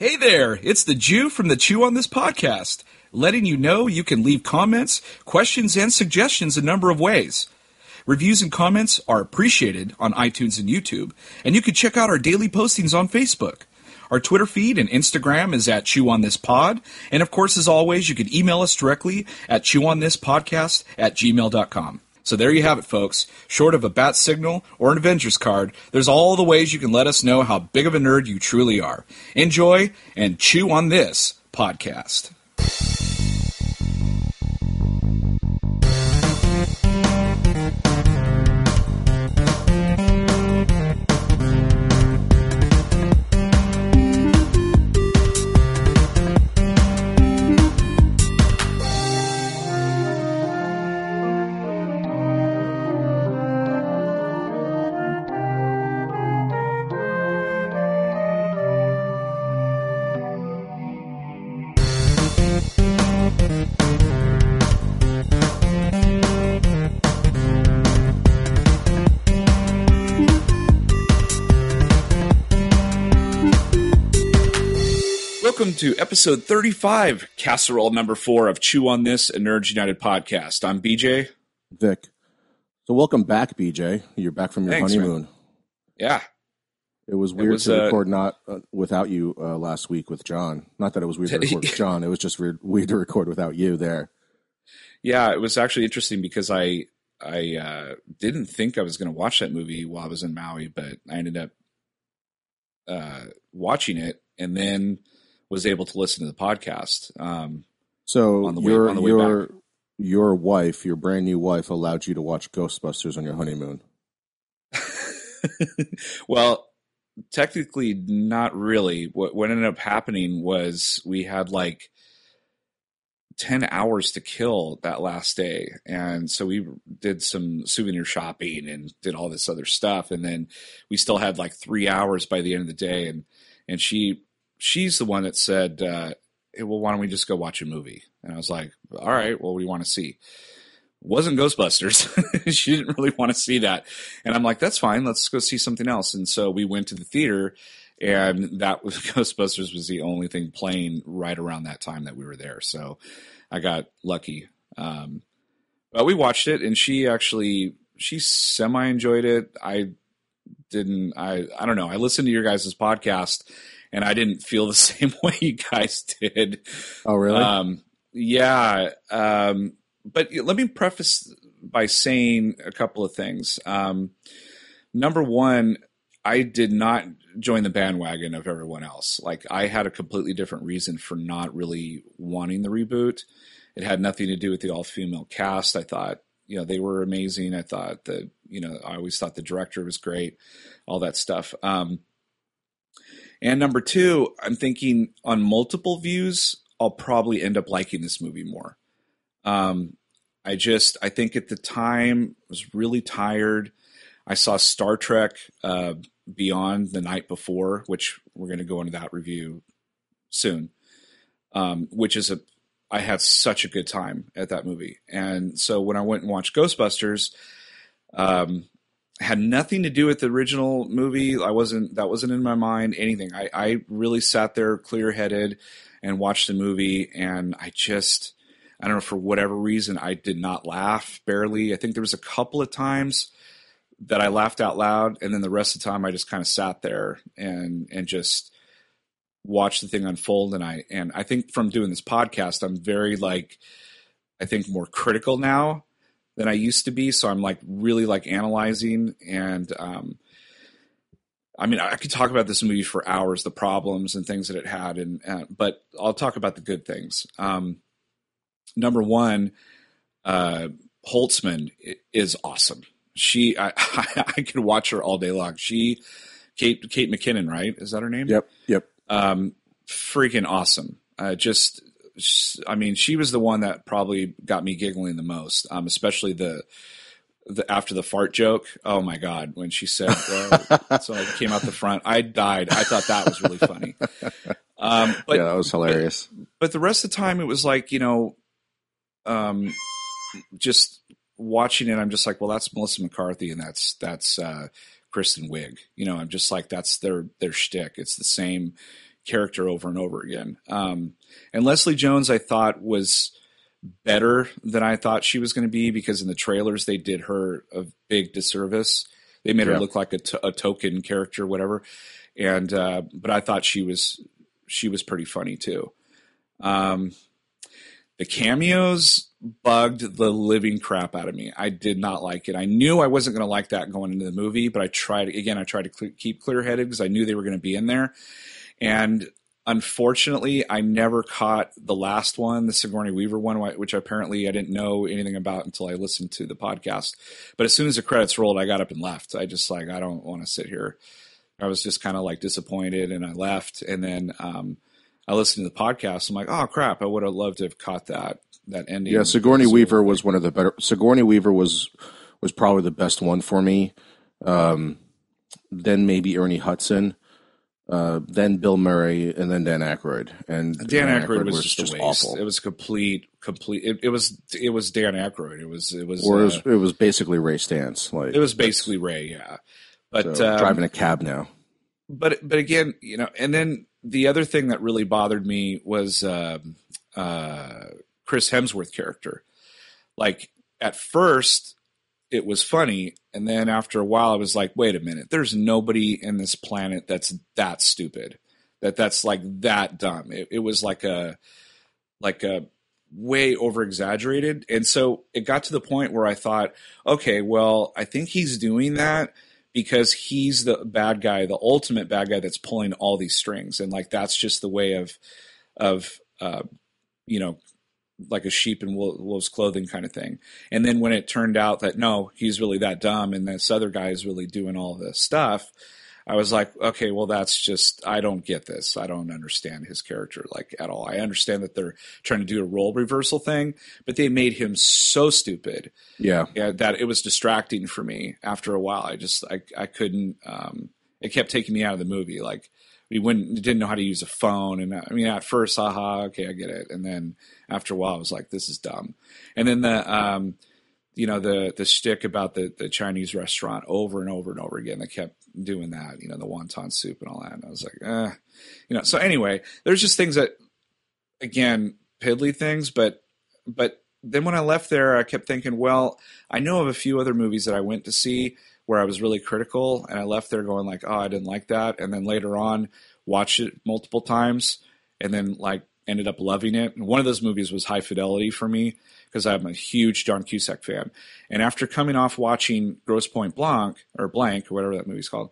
Hey there, it's the Jew from the Chew on This podcast, letting you know you can leave comments, questions, and suggestions a number of ways. Reviews and comments are appreciated on iTunes and YouTube, and you can check out our daily postings on Facebook. Our Twitter feed and Instagram is at Chew on This Pod, and of course, as always, you can email us directly at chewonthispodcast at gmail.com. So there you have it, folks. Short of a bat signal or an Avengers card, there's all the ways you can let us know how big of a nerd you truly are. Enjoy and chew on this podcast. Episode 35, casserole number four of Chew on This, a Nerds United podcast. I'm BJ. Vic. So welcome back, BJ. You're back from your Thanks, honeymoon. Yeah. It was weird was, to uh, record not uh, without you uh, last week with John. Not that it was weird to record with John. It was just weird, weird to record without you there. Yeah, it was actually interesting because I I uh, didn't think I was going to watch that movie while I was in Maui, but I ended up uh, watching it and then was able to listen to the podcast. Um, So On the way- your on the way your your wife, your brand new wife, allowed you to watch Ghostbusters on your honeymoon. well, technically, not really. What, what ended up happening was we had like 10 hours to kill that last day. And so we did some souvenir shopping and did all this other stuff. And then we still had like three hours by the end of the day. And, and she, she's the one that said, uh, hey, well, why don't we just go watch a movie? And I was like, all right, well, what do you want to see? wasn't Ghostbusters. she didn't really want to see that. And I'm like, that's fine. Let's go see something else. And so we went to the theater and that was Ghostbusters was the only thing playing right around that time that we were there. So I got lucky. Um, but we watched it and she actually, she semi enjoyed it. I didn't, I, I don't know. I listened to your guys' podcast and I didn't feel the same way you guys did. Oh, really? Um, yeah. Um, but let me preface by saying a couple of things. Um, number one, I did not join the bandwagon of everyone else. Like I had a completely different reason for not really wanting the reboot. It had nothing to do with the all female cast. I thought, you know, they were amazing. I thought that, you know, I always thought the director was great, all that stuff. Um, and number two, I'm thinking on multiple views, I'll probably end up liking this movie more. Um, I just, I think at the time I was really tired. I saw Star Trek uh, Beyond the night before, which we're going to go into that review soon. Um, which is a, I had such a good time at that movie, and so when I went and watched Ghostbusters, um, had nothing to do with the original movie. I wasn't that wasn't in my mind anything. I, I really sat there clear headed and watched the movie, and I just I don't know for whatever reason I did not laugh barely. I think there was a couple of times that I laughed out loud, and then the rest of the time I just kind of sat there and and just watched the thing unfold. And I and I think from doing this podcast, I'm very like I think more critical now than I used to be. So I'm like really like analyzing and um, I mean I could talk about this movie for hours, the problems and things that it had, and uh, but I'll talk about the good things. Um, number one, uh, Holtzman is awesome. She I, I could watch her all day long. She Kate Kate McKinnon, right? Is that her name? yep, yep. um, freaking awesome. Uh, just, I mean, she was the one that probably got me giggling the most, um, especially the, the after the fart joke. Oh my god, when she said, uh, "So I came out the front," I died. I thought that was really funny. Um, but yeah, that was hilarious. but the rest of the time, it was like you know, um, just watching it. I'm just like, well, that's Melissa McCarthy, and that's that's uh, Kristen Wiig. You know, I'm just like, that's their their shtick. It's the same character over and over again. Um, and Leslie Jones, I thought was better than I thought she was going to be because in the trailers they did her a big disservice. They made Yeah. her look like a, token character, whatever. And uh, but I thought she was she was pretty funny too. Um, the cameos bugged the living crap out of me. I did not like it. I knew I wasn't going to like that going into the movie, but I tried again. I tried to cle keep clear headed because I knew they were going to be in there. And unfortunately, I never caught the last one, the Sigourney Weaver one, which apparently I didn't know anything about until I listened to the podcast. But as soon as the credits rolled, I got up and left. I just like I don't want to sit here. I was just kind of like disappointed, and I left. And then um, I listened to the podcast. I'm like, oh crap! I would have loved to have caught that that ending. Yeah, Sigourney So- Weaver was one of the better. Sigourney Weaver was was probably the best one for me. Um, then maybe Ernie Hudson, uh, then Bill Murray, and then Dan Aykroyd. And Dan Aykroyd was, just, a awful. It was complete, complete. It, it was it was Dan Aykroyd. It was it was or it uh, was, it was basically Ray Stantz. Like it was basically Ray. Yeah, but so, um, driving a cab now. but but again, you know, and then the other thing that really bothered me was um uh, Chris Hemsworth character. Like at first, it was funny, and then after a while, I was like, wait a minute, there's nobody in this planet that's that stupid, that that's like that dumb. It, it was like a like a way over exaggerated, and so it got to the point where I thought, okay, well, I think he's doing that because he's the bad guy, the ultimate bad guy that's pulling all these strings, and like that's just the way of of uh, you know like a sheep in wolf's clothing kind of thing. And then when it turned out that no, he's really that dumb, and this other guy is really doing all this stuff. I was like, okay, well, that's just, I don't get this. I don't understand his character like at all. I understand that they're trying to do a role reversal thing, but they made him so stupid Yeah, yeah, that it was distracting for me after a while. I just I I couldn't. Um, it kept taking me out of the movie. Like we wouldn't didn't know how to use a phone, and I mean at first, haha, okay, I get it, and then after a while, I was like, this is dumb. And then the um, you know the the shtick about the the Chinese restaurant over and over and over again. They kept doing that, you know, the wonton soup and all that. And I was like, eh, you know. So anyway, there's just things that, again, piddly things, but but then when I left there, I kept thinking, well, I know of a few other movies that I went to see where I was really critical, and I left there going like, oh, I didn't like that, and then later on watched it multiple times, and then like ended up loving it. And one of those movies was High Fidelity for me because I'm a huge John Cusack fan. And after coming off watching Grosse Pointe Blanc or Blank or whatever that movie's called,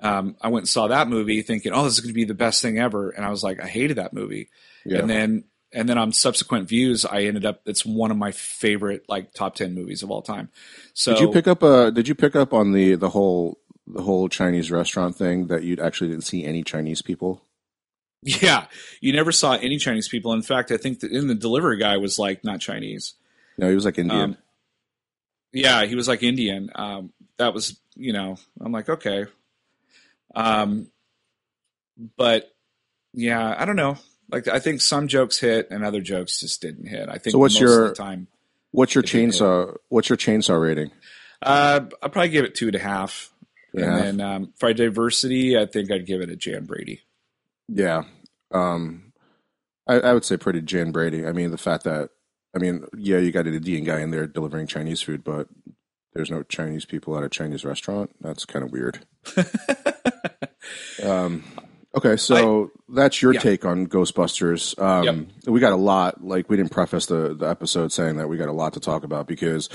um, I went and saw that movie thinking, oh, this is going to be the best thing ever. And I was like, I hated that movie. yeah. And then and then on subsequent views, I ended up it's one of my favorite like top ten movies of all time. So did you pick up? a? did you pick up on the the whole the whole Chinese restaurant thing that you actually didn't see any Chinese people? yeah, you never saw any Chinese people. In fact, I think that in the delivery guy was like not Chinese. No, he was like Indian. Um, yeah, he was like Indian. Um, that was, you know, I'm like, okay. Um, but yeah, I don't know. Like, I think some jokes hit and other jokes just didn't hit. I think So what's most your- of the time, what's your chainsaw? What's your chainsaw rating? uh, I'll probably give it two and a half. Two and a half. and then um, for diversity, I think I'd give it a Jan Brady. Yeah. Um, I, I would say pretty Jan Brady. I mean, the fact that, I mean, yeah, you got an Indian guy in there delivering Chinese food, but there's no Chinese people at a Chinese restaurant. That's kind of weird. Um, okay, so that's your yeah. take on Ghostbusters. Um, We got a lot. Like we didn't preface the the episode saying that we got a lot to talk about because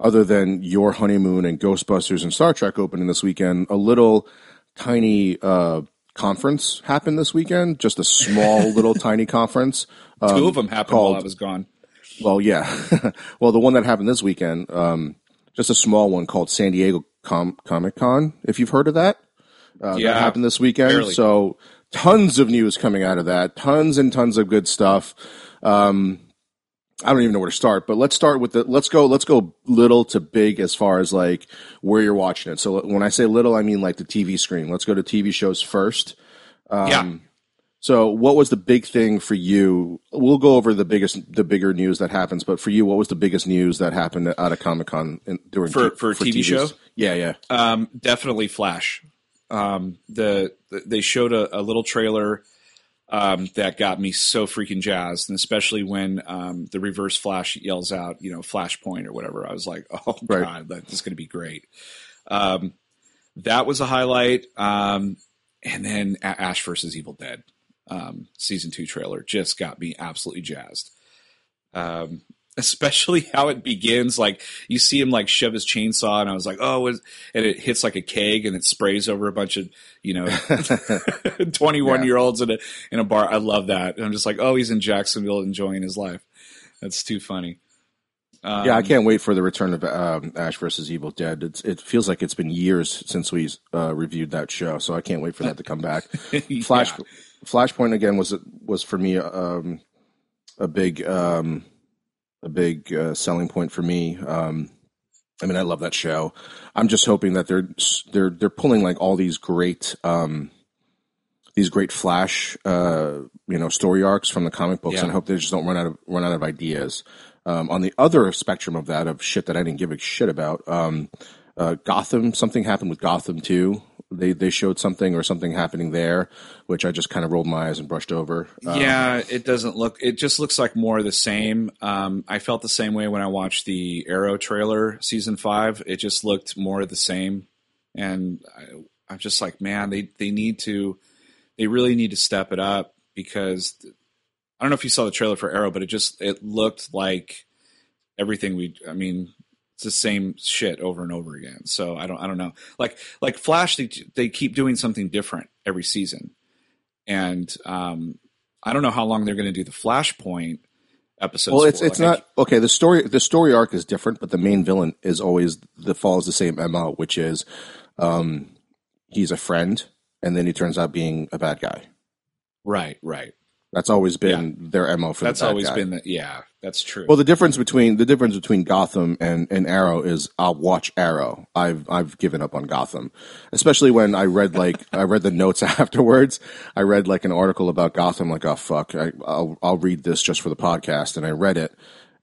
other than your honeymoon and Ghostbusters and Star Trek opening this weekend, a little tiny uh, conference happened this weekend. Just a small little tiny conference. Um, Two of them happened while I was gone. well, yeah. well, the one that happened this weekend, um, just a small one called San Diego Com- Comic Con. If you've heard of that, uh, Yeah, that happened this weekend. barely. So tons of news coming out of that. Tons and tons of good stuff. Um, I don't even know where to start, but let's start with the. Let's go. Let's go little to big as far as like where you're watching it. So when I say little, I mean like the TV screen. Let's go to TV shows first. Um, yeah. So, what was the big thing for you? We'll go over the biggest, the bigger news that happens. But for you, what was the biggest news that happened out of Comic Con during For- for a TV TVs? show? Yeah, yeah, Um, definitely Flash. Um, the, the they showed a, a little trailer um, that got me so freaking jazzed, and especially when um, the Reverse Flash yells out, you know, Flashpoint or whatever. I was like, oh Right. god, that is going to be great. Um, that was a highlight, um, and then A- Ash versus Evil Dead um, season two trailer just got me absolutely jazzed. Um, especially how it begins, like you see him like shove his chainsaw, and I was like, oh, what is-" and it hits like a keg, and it sprays over a bunch of you know 21 Yeah. year olds in a in a bar. I love that. And I'm just like, oh, he's in Jacksonville enjoying his life. That's too funny. Um, yeah, I can't wait for the return of um, Ash versus Evil Dead. It's, it feels like it's been years since we uh, reviewed that show, so I can't wait for that to come back. Flash Yeah. Flashpoint again was was for me um, a big um, a big uh, selling point for me. Um, I mean, I love that show. I'm just hoping that they're they're they're pulling like all these great um, these great Flash uh, you know story arcs from the comic books, Yeah. and I hope they just don't run out of run out of ideas. Um, on the other spectrum of that, of shit that I didn't give a shit about, um, uh, Gotham. Something happened with Gotham too. They they showed something or something happening there, which I just kind of rolled my eyes and brushed over. Um, yeah, it doesn't look. It just looks like more of the same. Um, I felt the same way when I watched the Arrow trailer, season five. It just looked more of the same, and I, I'm just like, man, they they need to, they really need to step it up because I don't know if you saw the trailer for Arrow, but it just it looked like everything we. I mean, it's the same shit over and over again. So I don't I don't know. Like like Flash, they they keep doing something different every season, and um, I don't know how long they're going to do the Flashpoint episodes. Well, it's for. it's Like, not okay. The story the story arc is different, but the main villain is always the follows the same mo, which is um, he's a friend, and then he turns out being a bad guy. right, right. That's always been their mo for That's the bad always guy. been the yeah. That's true. Well, the difference between the difference between Gotham and, and Arrow is I'll watch Arrow. I've I've given up on Gotham, especially when I read like I read the notes afterwards. I read like an article about Gotham. Like, oh fuck, I, I'll I'll read this just for the podcast, and I read it,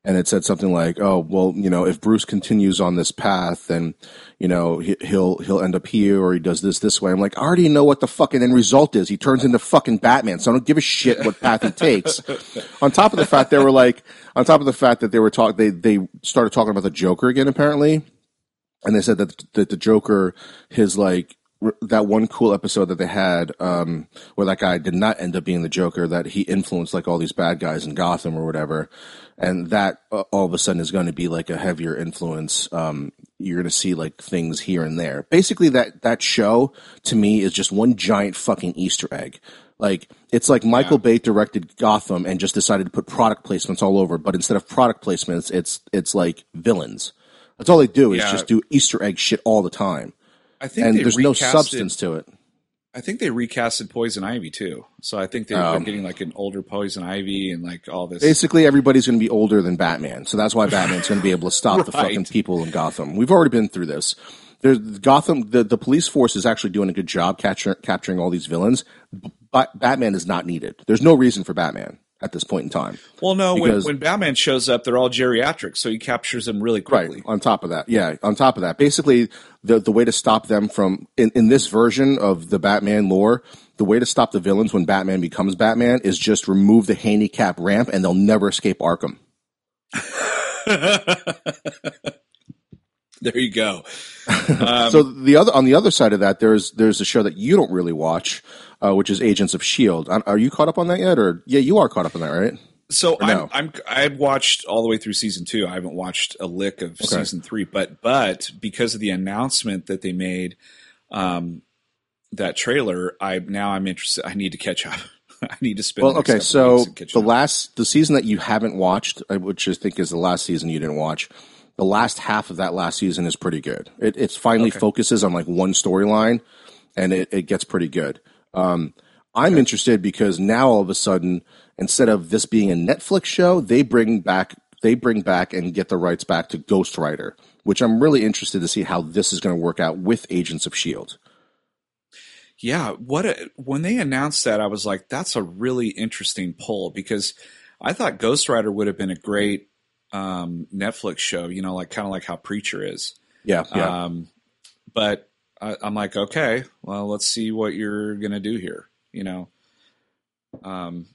and it said something like, oh well, you know, if Bruce continues on this path, then you know he, he'll he'll end up here, or he does this this way. I'm like, I already know what the fucking end result is. He turns into fucking Batman, so I don't give a shit what path he takes. on top of the fact they were like, on top of the fact that they were talk, they they started talking about the Joker again apparently, and they said that that the Joker, his like that one cool episode that they had um, where that guy did not end up being the Joker, that he influenced like all these bad guys in Gotham or whatever, and that uh, all of a sudden is going to be like a heavier influence. Um, you're going to see like things here and there. Basically, that that show to me is just one giant fucking Easter egg. Like it's like Michael Bay directed Gotham and just decided to put product placements all over, but instead of product placements, it's it's like villains. That's all they do is Yeah. just do Easter egg shit all the time, I think and there's no substance to it. I think they recasted Poison Ivy too. So I think they were Um, getting like an older Poison Ivy and like all this. Basically, everybody's going to be older than Batman, so that's why Batman's going to be able to stop the fucking people in Gotham. We've already been through this. There's Gotham. The, the police force is actually doing a good job capture, capturing all these villains, but Batman is not needed. There's no reason for Batman at this point in time. well, no, when, because- when Batman shows up, they're all geriatric, so he captures them really quickly. Right. On top of that, yeah. On top of that, basically, the the way to stop them from in, in this version of the Batman lore, the way to stop the villains when Batman becomes Batman is just remove the handicap ramp, and they'll never escape Arkham. there you go. Um, so the other on the other side of that, there's there's a show that you don't really watch, uh, which is Agents of Shield. Are are you caught up on that yet? Or yeah, you are caught up on that, right? So Or I'm, I'm I've watched all the way through season two. I haven't watched a lick of season three, but but because of the announcement that they made, um, that trailer, I now I'm interested. I need to catch up. I need to spend. Well, okay. So weeks and catch the up. last the season that you haven't watched, uh, which I think is the last season you didn't watch, the last half of that last season is pretty good. It it finally focuses on like one storyline, and it, it gets pretty good. Um, I'm interested because now all of a sudden, instead of this being a Netflix show, they bring back they bring back and get the rights back to Ghost Rider, which I'm really interested to see how this is going to work out with Agents of Shield. Yeah, what a, when they announced that, I was like, "That's a really interesting pull," because I thought Ghost Rider would have been a great um, Netflix show. You know, like kind of like how Preacher is. Yeah, yeah. Um, but I, I'm like, okay, well, let's see what you're gonna do here. You know, Um,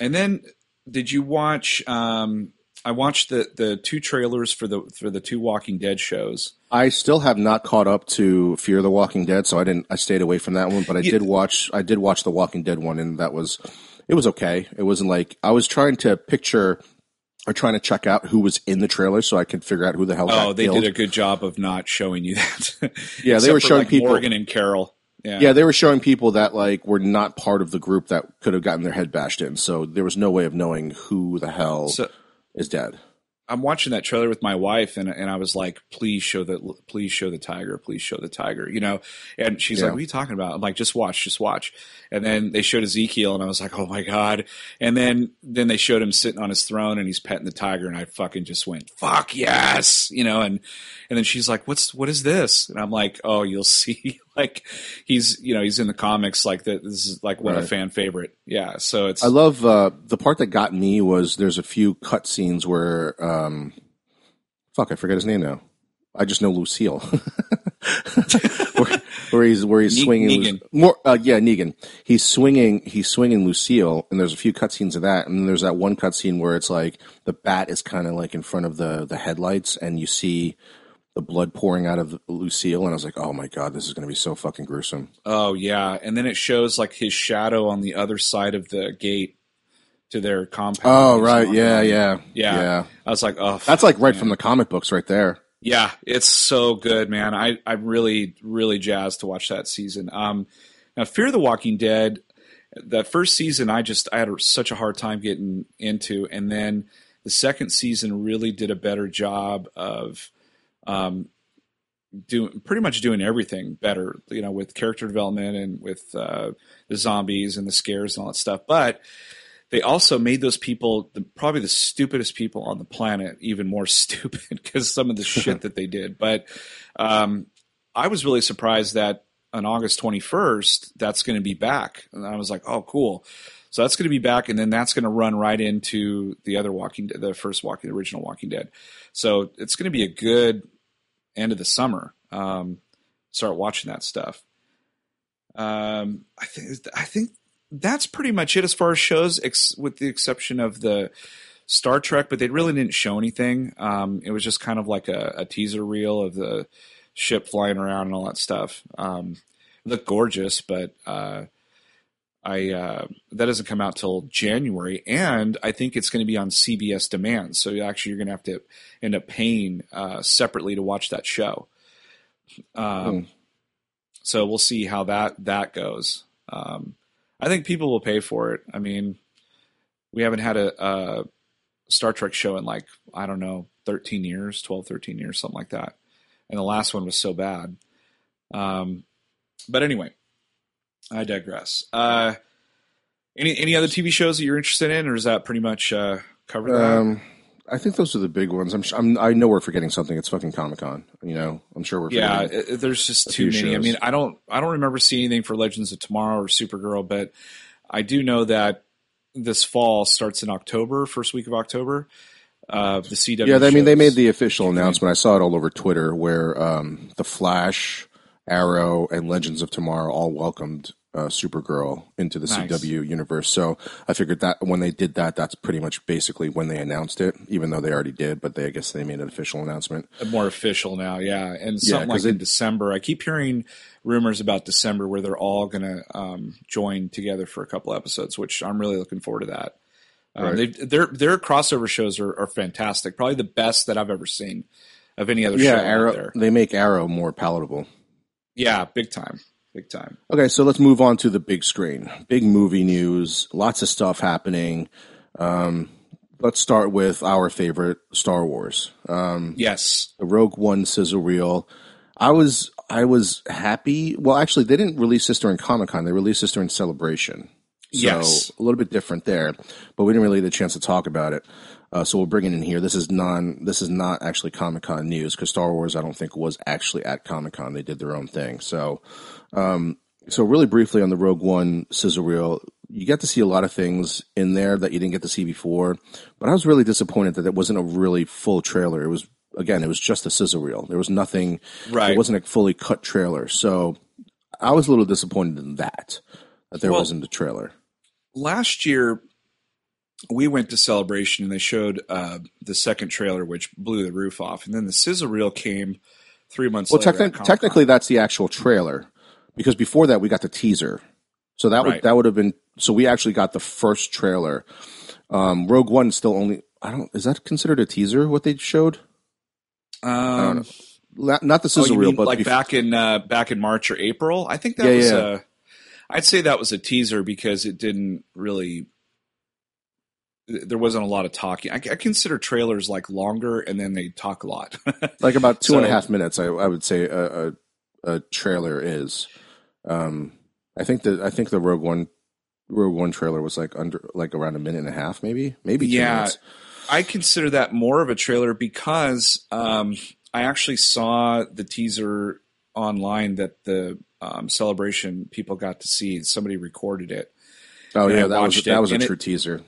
and then did you watch? Um, I watched the the two trailers for the for the two Walking Dead shows. I still have not caught up to Fear the Walking Dead, so I didn't. I stayed away from that one, but I Yeah. did watch. I did watch the Walking Dead one, and that was it was okay. It wasn't like I was trying to picture or trying to check out who was in the trailer so I could figure out who the hell. Oh, they killed. did a good job of not showing you that. Yeah, they were showing like, people- Morgan and Carol. Yeah. Yeah, they were showing people that like were not part of the group that could have gotten their head bashed in. So there was no way of knowing who the hell So is dead. I'm watching that trailer with my wife, and and I was like, "Please show the, please show the tiger, please show the tiger," you know. And she's Yeah. like, "What are you talking about?" I'm like, "Just watch, just watch." And then they showed Ezekiel, and I was like, "Oh my god!" And then then they showed him sitting on his throne, and he's petting the tiger, and I fucking just went, "Fuck yes!" You know. And and then she's like, "What's what is this?" And I'm like, "Oh, you'll see." Like he's you know he's in the comics like that. This is like what of Right. the fan favorite. Yeah. So it's I love uh, the part that got me was there's a few cut scenes where um, fuck I forget his name now. I just know Lucille. where, where he's where he's Ne- swinging Negan. more uh, yeah Negan he's swinging he's swinging Lucille and there's a few cutscenes of that and then there's that one cutscene where it's like the bat is kind of like in front of the the headlights and you see the blood pouring out of Lucille and I was like oh my god this is going to be so fucking gruesome. Oh yeah, and then it shows like his shadow on the other side of the gate to their compound. oh right. on yeah yeah. Yeah, I was like, oh, that's like right man. from the comic books right there. Yeah, it's so good, man. I I'm really really jazzed to watch that season. Um, now Fear the Walking Dead, that first season, I just I had such a hard time getting into, and then the second season really did a better job of, um, doing pretty much doing everything better. You know, with character development and with uh, the zombies and the scares and all that stuff, but. They also made those people the, probably the stupidest people on the planet even more stupid because some of the shit that they did. But um, I was really surprised that on August 21st, that's going to be back. And I was like, oh, cool. So that's going to be back, and then that's going to run right into the other Walking, the first Walking, the original Walking Dead. So it's going to be a good end of the summer. Um, start watching that stuff. Um, I think I think that's pretty much it as far as shows, ex- with the exception of the Star Trek. But they really didn't show anything. Um, it was just kind of like a, a teaser reel of the ship flying around and all that stuff. Um, looked gorgeous, but uh, I uh, that doesn't come out till January, and I think it's going to be on CBS Demand. So actually, you're going to have to end up paying uh, separately to watch that show. Um, Hmm. So we'll see how that that goes. Um, I think people will pay for it. I mean, we haven't had a, a Star Trek show in like I don't know, 13 years, 12, 13 years, something like that. And the last one was so bad. Um, but anyway, I digress. Uh, any any other TV shows that you're interested in, or is that pretty much uh, covered? that? um, I think those are the big ones I'm, sh- I'm I know we're forgetting something it's fucking Comic Con you know I'm sure we're yeah, forgetting it- there's just too many. I mean, I don't I don't remember seeing anything for Legends of Tomorrow or Supergirl, but I do know that this fall starts in October, first week of October. Uh, the CW. Yeah, I mean, they made the official announcement. I saw it all over Twitter where um, the Flash, Arrow, and Legends of Tomorrow all welcomed uh, Supergirl into the Nice. CW universe. So I figured that when they did that, that's pretty much basically when they announced it, even though they already did. But they, I guess, they made an official announcement. more official now, yeah. And Yeah, something 'cause like in December. I keep hearing rumors about December where they're all going to um, join together for a couple episodes, which I'm really looking forward to that. Um, Right. their their crossover shows are, are fantastic, probably the best that I've ever seen of any other Yeah, show out Arrow. there. They make Arrow more palatable. Yeah, big time, big time. Okay, so let's move on to the big screen. Big movie news, lots of stuff happening. Um, let's start with our favorite Star Wars. Um, Yes, the Rogue One sizzle reel. I was I was happy. Well, actually, they didn't release this during Comic Con. They released this during Celebration. So Yes. a little bit different there, but we didn't really get a chance to talk about it. Uh, so we'll bring it in here. This is non. This is not actually Comic Con news because Star Wars, I don't think, was actually at Comic Con. They did their own thing. So, um, so really briefly on the Rogue One sizzle reel, you get to see a lot of things in there that you didn't get to see before. But I was really disappointed that it wasn't a really full trailer. It was again, it was just a sizzle reel. There was nothing. right. It wasn't a fully cut trailer. So I was a little disappointed in that that there Well, wasn't a trailer. last year we went to celebration and they showed uh, the second trailer which blew the roof off and then the sizzle reel came three months well, later techni- technically that's the actual trailer because before that we got the teaser. So that would that would have been so we actually got the first trailer. Um, Rogue One still only I don't is that considered a teaser what they showed? um, La- Not the oh, sizzle you reel, mean but like bef- back in uh, back in march or april i think that Yeah, was yeah. a i'd say that was a teaser because it didn't really there wasn't a lot of talking i, I consider trailers like longer and then they talk a lot like about two and a half minutes. I, I would say a, a, a trailer is. Um, I think the I think the Rogue One Rogue One trailer was like under like around a minute and a half, maybe maybe two Yeah. minutes. I consider that more of a trailer because um, I actually saw the teaser online that the um, celebration people got to see. Somebody recorded it. Oh yeah, that was watched that was a and it- true teaser.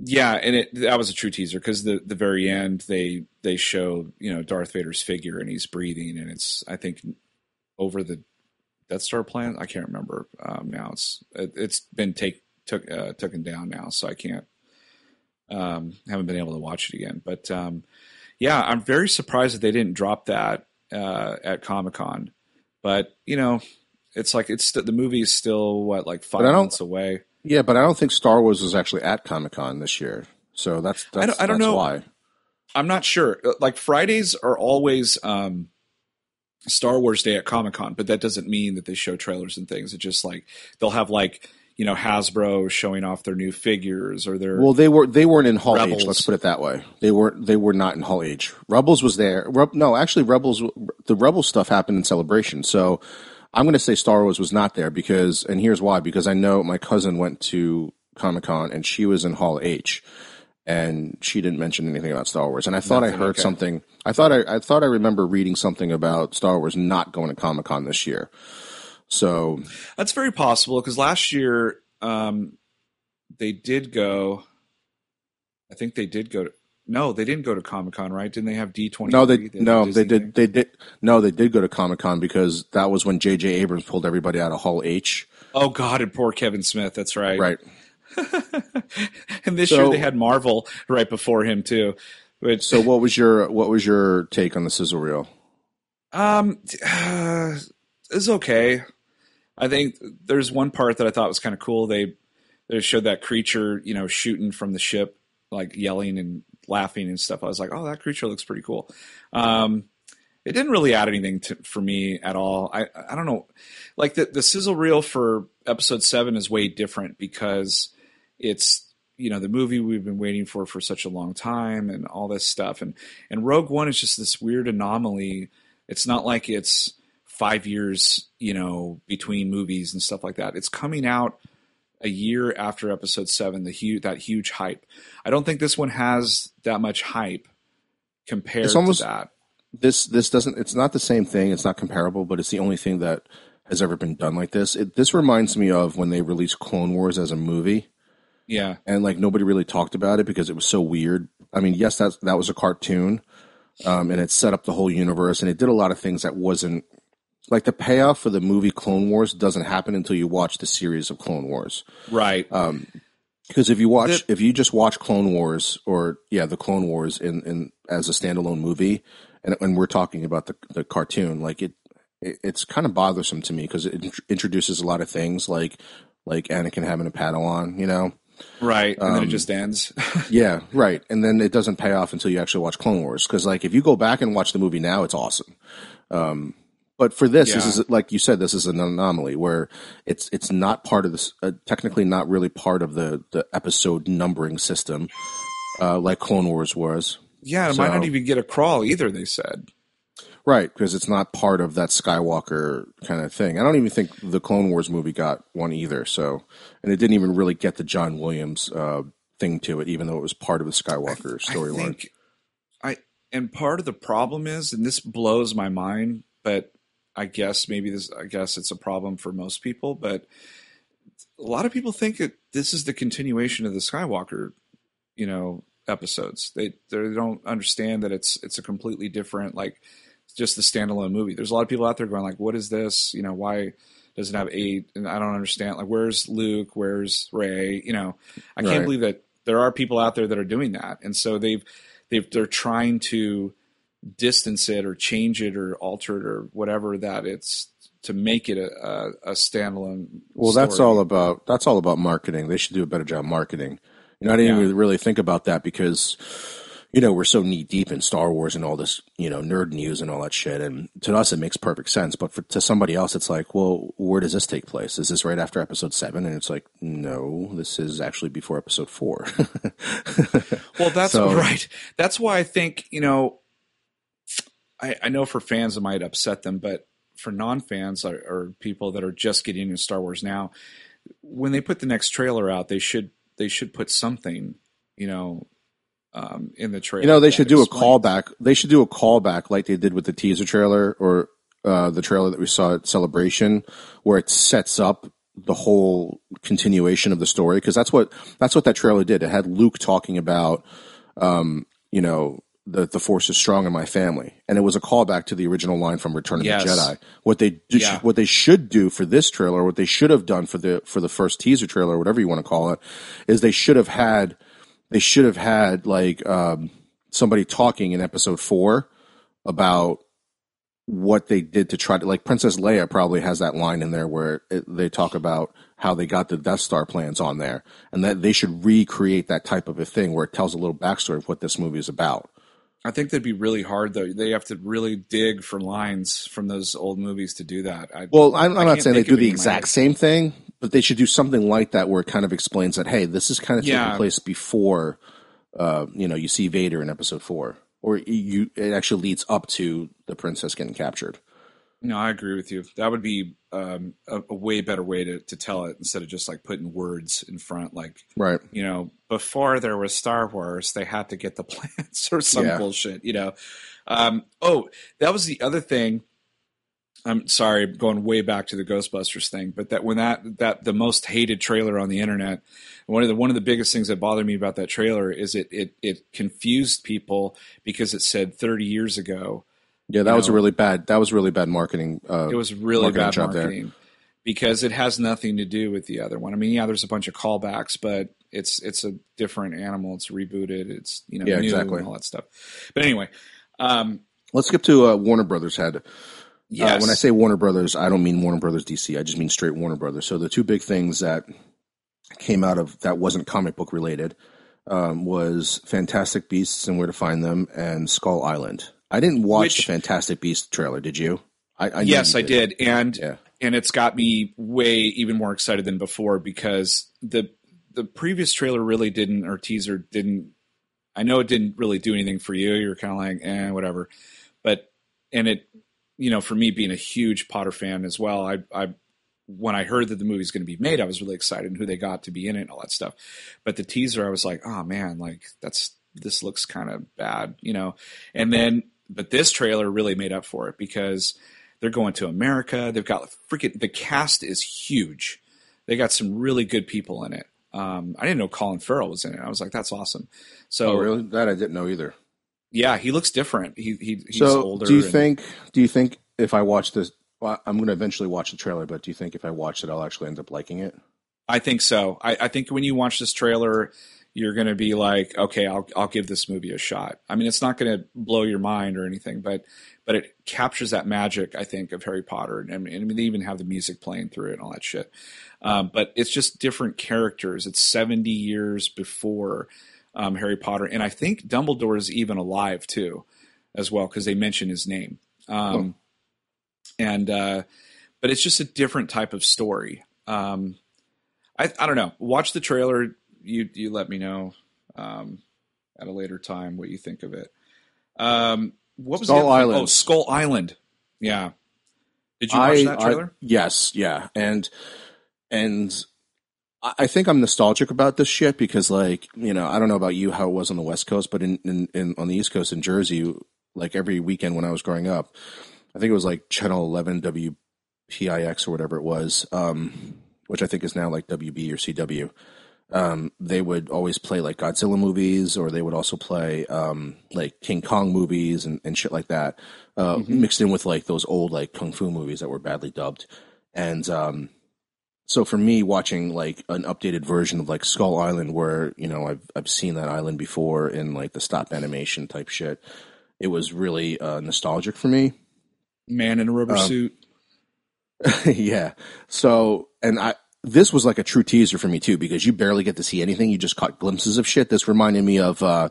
Yeah, and it that was a true teaser because the the very end they they show you know Darth Vader's figure and he's breathing and it's I think over the Death Star plan. I can't remember um, now. It's it, it's been take took uh, taken down now, so I can't um, haven't been able to watch it again. But um, yeah, I'm very surprised that they didn't drop that uh, at Comic Con. But you know, it's like it's st- the movie is still what like five months away. Yeah, but I don't think Star Wars was actually at Comic Con this year, so that's that's, I don't- I don't know. why. I'm not sure. Like Fridays are always um, Star Wars Day at Comic Con, but that doesn't mean that they show trailers and things. It's just like they'll have like you know Hasbro showing off their new figures or their Well, they were they weren't in Hall Rebels. H. Let's put it that way. They weren't they were not in Hall H. Rebels was there. Reb, no, actually, Rebels the Rebel stuff happened in Celebration. So I'm going to say Star Wars was not there because, and here's why: because I know my cousin went to Comic Con and she was in Hall H, and she didn't mention anything about Star Wars. And I thought I heard okay. something. I thought I, I thought I remember reading something about Star Wars not going to Comic Con this year. So That's very possible because last year um, they did go. I think they did go to. No, they didn't go to Comic Con, right? Didn't they have D twenty? No, they no, they did they did no, they did go to Comic Con because that was when J.J. Abrams pulled everybody out of Hall H. Oh God, and poor Kevin Smith. That's right. Right. and this So- year they had Marvel right before him too. Which So what was your what was your take on the sizzle reel? Um, uh, it's okay. I think there's one part that I thought was kind of cool. They they showed that creature, you know, shooting from the ship, like yelling and laughing and stuff. I was like, oh, that creature looks pretty cool. Um, it didn't really add anything to, for me at all. I I don't know, like the the sizzle reel for episode seven is way different because it's you know the movie we've been waiting for for such a long time and all this stuff and and Rogue One is just this weird anomaly. It's not like it's five years you know between movies and stuff like that. It's coming out a year after episode seven. The huge that huge hype. I don't think this one has that much hype compared It's almost- to that. This this doesn't it's not the same thing, it's not comparable, but it's the only thing that has ever been done like this. It, this reminds me of when they released Clone Wars as a movie Yeah, and like nobody really talked about it because it was so weird. I mean, yes, that that was a cartoon, um, and it set up the whole universe, and it did a lot of things that wasn't like the payoff for the movie Clone Wars doesn't happen until you watch the series of Clone Wars. right. Because if you watch, The- if you just watch Clone Wars, or yeah, the Clone Wars in, in as a standalone movie, and when we're talking about the the cartoon, like it, it it's kind of bothersome to me because it int- introduces a lot of things like like Anakin having a Padawan, you know. Right, and then it um, just ends. Yeah, right. And then it doesn't pay off until you actually watch Clone Wars. Because like if you go back and watch the movie now, it's awesome. Um, but for this, this is like you said, this is an anomaly where it's it's not part of this. Uh, technically, not really part of the the episode numbering system, uh, like Clone Wars was. yeah, it might not even get a crawl either. They said. Right, because it's not part of that Skywalker kind of thing. I don't even think the Clone Wars movie got one either. So, and it didn't even really get the John Williams uh, thing to it, even though it was part of the Skywalker storyline. think I and part of the problem is, and this blows my mind, but I guess maybe this. I guess it's a problem for most people, but a lot of people think that this is the continuation of the Skywalker, you know, episodes. They they don't understand that it's it's a completely different like just the standalone movie. There's a lot of people out there going like, "What is this? You know, why doesn't have eight, and I don't understand. Like, where's Luke? Where's Rey? You know, I can't Right. believe that there are people out there that are doing that, and so they've they've they're trying to distance it or change it or alter it or whatever that it's to make it a, a, standalone. Well, that's all about that's all about marketing. They should do a better job marketing. You know, I didn't Yeah. even really think about that because you know we're so knee deep in Star Wars and all this you know nerd news and all that shit. And to us, it makes perfect sense. But for, to somebody else, it's like, well, where does this take place? Is this right after Episode Seven? And it's like, no, this is actually before Episode Four. Well, that's So- right. That's why I think you know. I, I know for fans it might upset them, but for non-fans or, or people that are just getting into Star Wars now, when they put the next trailer out, they should they should put something, you know, um, in the trailer. You know, they should do a callback. They should do a callback like they did with the teaser trailer or uh, the trailer that we saw at Celebration, where it sets up the whole continuation of the story. Because that's what that's what that trailer did. It had Luke talking about, um, you know, the the Force is strong in my family, and it was a callback to the original line from Return of Yes. the Jedi. What they do, Yeah. what they should do for this trailer, what they should have done for the for the first teaser trailer, or whatever you want to call it, is they should have had they should have had like um, somebody talking in episode four about what they did to try to like Princess Leia probably has that line in there where it, they talk about how they got the Death Star plans on there, and that they should recreate that type of a thing where it tells a little backstory of what this movie is about. I think that'd be really hard though. They have to really dig for lines from those old movies to do that. I, Well, I'm, I'm not saying they do the any in my exact same thing, but they should do something like that where it kind of explains that hey, this is kind of Yeah. taking place before, uh, you know, you see Vader in Episode Four, or you it actually leads up to the princess getting captured. No, I agree with you. That would be um, a, a way better way to, to tell it instead of just like putting words in front. Like, Right. you know, before there was Star Wars, they had to get the plants or some Yeah. bullshit, you know. Um, oh, that was the other thing. I'm sorry, going way back to the Ghostbusters thing, but that when that that the most hated trailer on the internet, one of the one of the biggest things that bothered me about that trailer is it it it confused people because it said 30 years ago Yeah, that was a really bad. That was really bad marketing. Uh, it was really marketing bad job there. marketing because it has nothing to do with the other one. I mean, yeah, there's a bunch of callbacks, but it's it's a different animal. It's rebooted. It's you know Yeah, exactly. and all that stuff. But anyway, um, Let's skip to uh, Warner Brothers had. Yes, Uh, when I say Warner Brothers, I don't mean Warner Brothers DC. I just mean straight Warner Brothers. So the two big things that came out of that wasn't comic book related um, was Fantastic Beasts and Where to Find Them and Skull Island. I didn't watch Which- the Fantastic Beasts trailer. Did you? I, I yes, you I did, and Yeah. and it's got me way even more excited than before because the the previous trailer really didn't or teaser didn't. I know it didn't really do anything for you. You're kind of like, eh, whatever. But and it, you know, for me being a huge Potter fan as well, I I when I heard that the movie's going to be made, I was really excited and who they got to be in it and all that stuff. But the teaser, I was like, oh man, like that's this looks kind of bad, you know. And then, but this trailer really made up for it because they're going to America. They've got freaking the cast is huge. They got some really good people in it. Um, I didn't know Colin Farrell was in it. I was like, that's awesome. So Oh, really? That I didn't know either. Yeah, he looks different. He, he he's so, older. do you and- think? Do you think if I watch this, well, I'm going to eventually watch the trailer, but do you think if I watch it, I'll actually end up liking it? I think so. I, I think when you watch this trailer, you're going to be like, okay, I'll I'll give this movie a shot. I mean, it's not going to blow your mind or anything, but but it captures that magic, I think, of Harry Potter, and, and I mean, they even have the music playing through it and all that shit. Um, but it's just different characters. It's 70 years before um, Harry Potter, and I think Dumbledore is even alive too, as well, because they mention his name. Um, And uh, but it's just a different type of story. Um, I I don't know. Watch the trailer. You you let me know um, at a later time what you think of it. Um, what was Skull the? Island. Oh, Skull Island. Yeah. Did you watch I, that I- trailer? yes, yeah, and and I think I'm nostalgic about this shit because, like, you know, I don't know about you how it was on the West Coast, but in, in, in on the East Coast in Jersey, like every weekend when I was growing up, I think it was like Channel 11 WPIX or whatever it was, um, which I think is now like WB or CW. Um, they would always play like Godzilla movies, or they would also play um, like King Kong movies and, and shit like that, uh, Mm-hmm. mixed in with like those old like kung fu movies that were badly dubbed. and um, so for me, watching like an updated version of like Skull Island, where you know I've I've seen that island before in like the stop animation type shit, it was really uh, nostalgic for me. Man in a rubber Um, suit. yeah. So, and I, this was like a true teaser for me too, because you barely get to see anything. You just caught glimpses of shit. This reminded me of, uh,